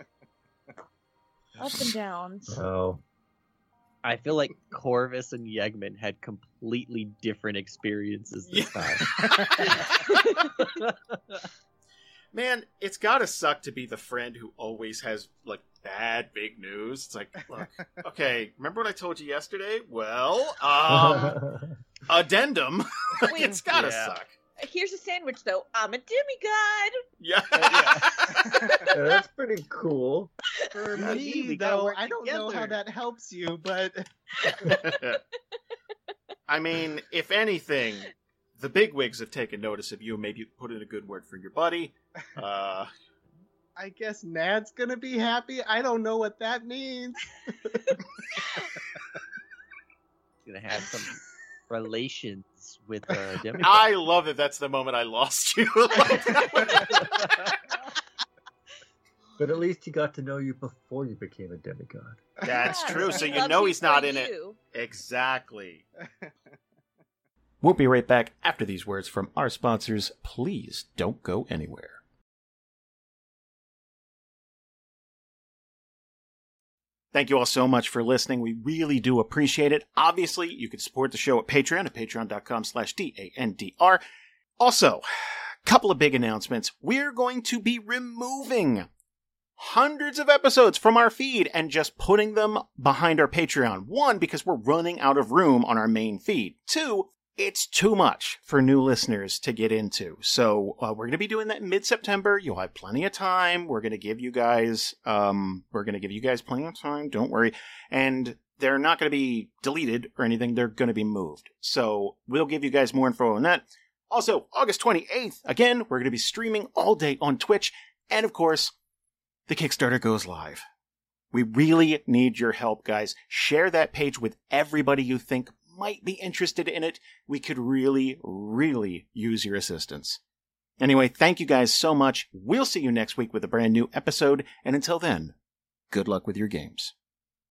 Up and down. So I feel like Corvis and Yegman had completely different experiences this time. (laughs) (laughs) Man, it's gotta suck to be the friend who always has like bad big news. It's like, look, (laughs) okay, remember what I told you yesterday? Well, um, addendum. Wait. it's gotta Yeah. suck. Here's a sandwich, though. I'm a demigod. Yeah. (laughs) (laughs) Yeah, that's pretty cool. For Yeah, me, though, I don't know how that helps you, but (laughs) I mean, if anything, the bigwigs have taken notice of you and maybe put in a good word for your buddy. Uh, I guess Nad's gonna be happy. I don't know what that means. gonna have some relations with uh, (laughs) demigod. I love that that's the moment I lost you. (laughs) But at least he got to know you before you became a demigod. That's Yeah, true. So you know he's not in it. Exactly. we'll be right back after these words from our sponsors. Please don't go anywhere. Thank you all so much for listening. We really do appreciate it. Obviously, you can support the show at Patreon at patreon.com slash D-A-N-D-R. Also, a couple of big announcements. We're going to be removing hundreds of episodes from our feed and just putting them behind our Patreon. One, because we're running out of room on our main feed. Two, it's too much for new listeners to get into. So uh, we're going to be doing that mid-September. You'll have plenty of time. We're going to give you guys, um, we're going to give you guys plenty of time. Don't worry. And they're not going to be deleted or anything. They're going to be moved. So we'll give you guys more info on that. Also, August 28th, again, we're going to be streaming all day on Twitch. And of course, the Kickstarter goes live. We really need your help, guys. Share that page with everybody you think might be interested in it, we could really, really use your assistance. Anyway, thank you guys so much. We'll see you next week with a brand new episode, and until then, good luck with your games.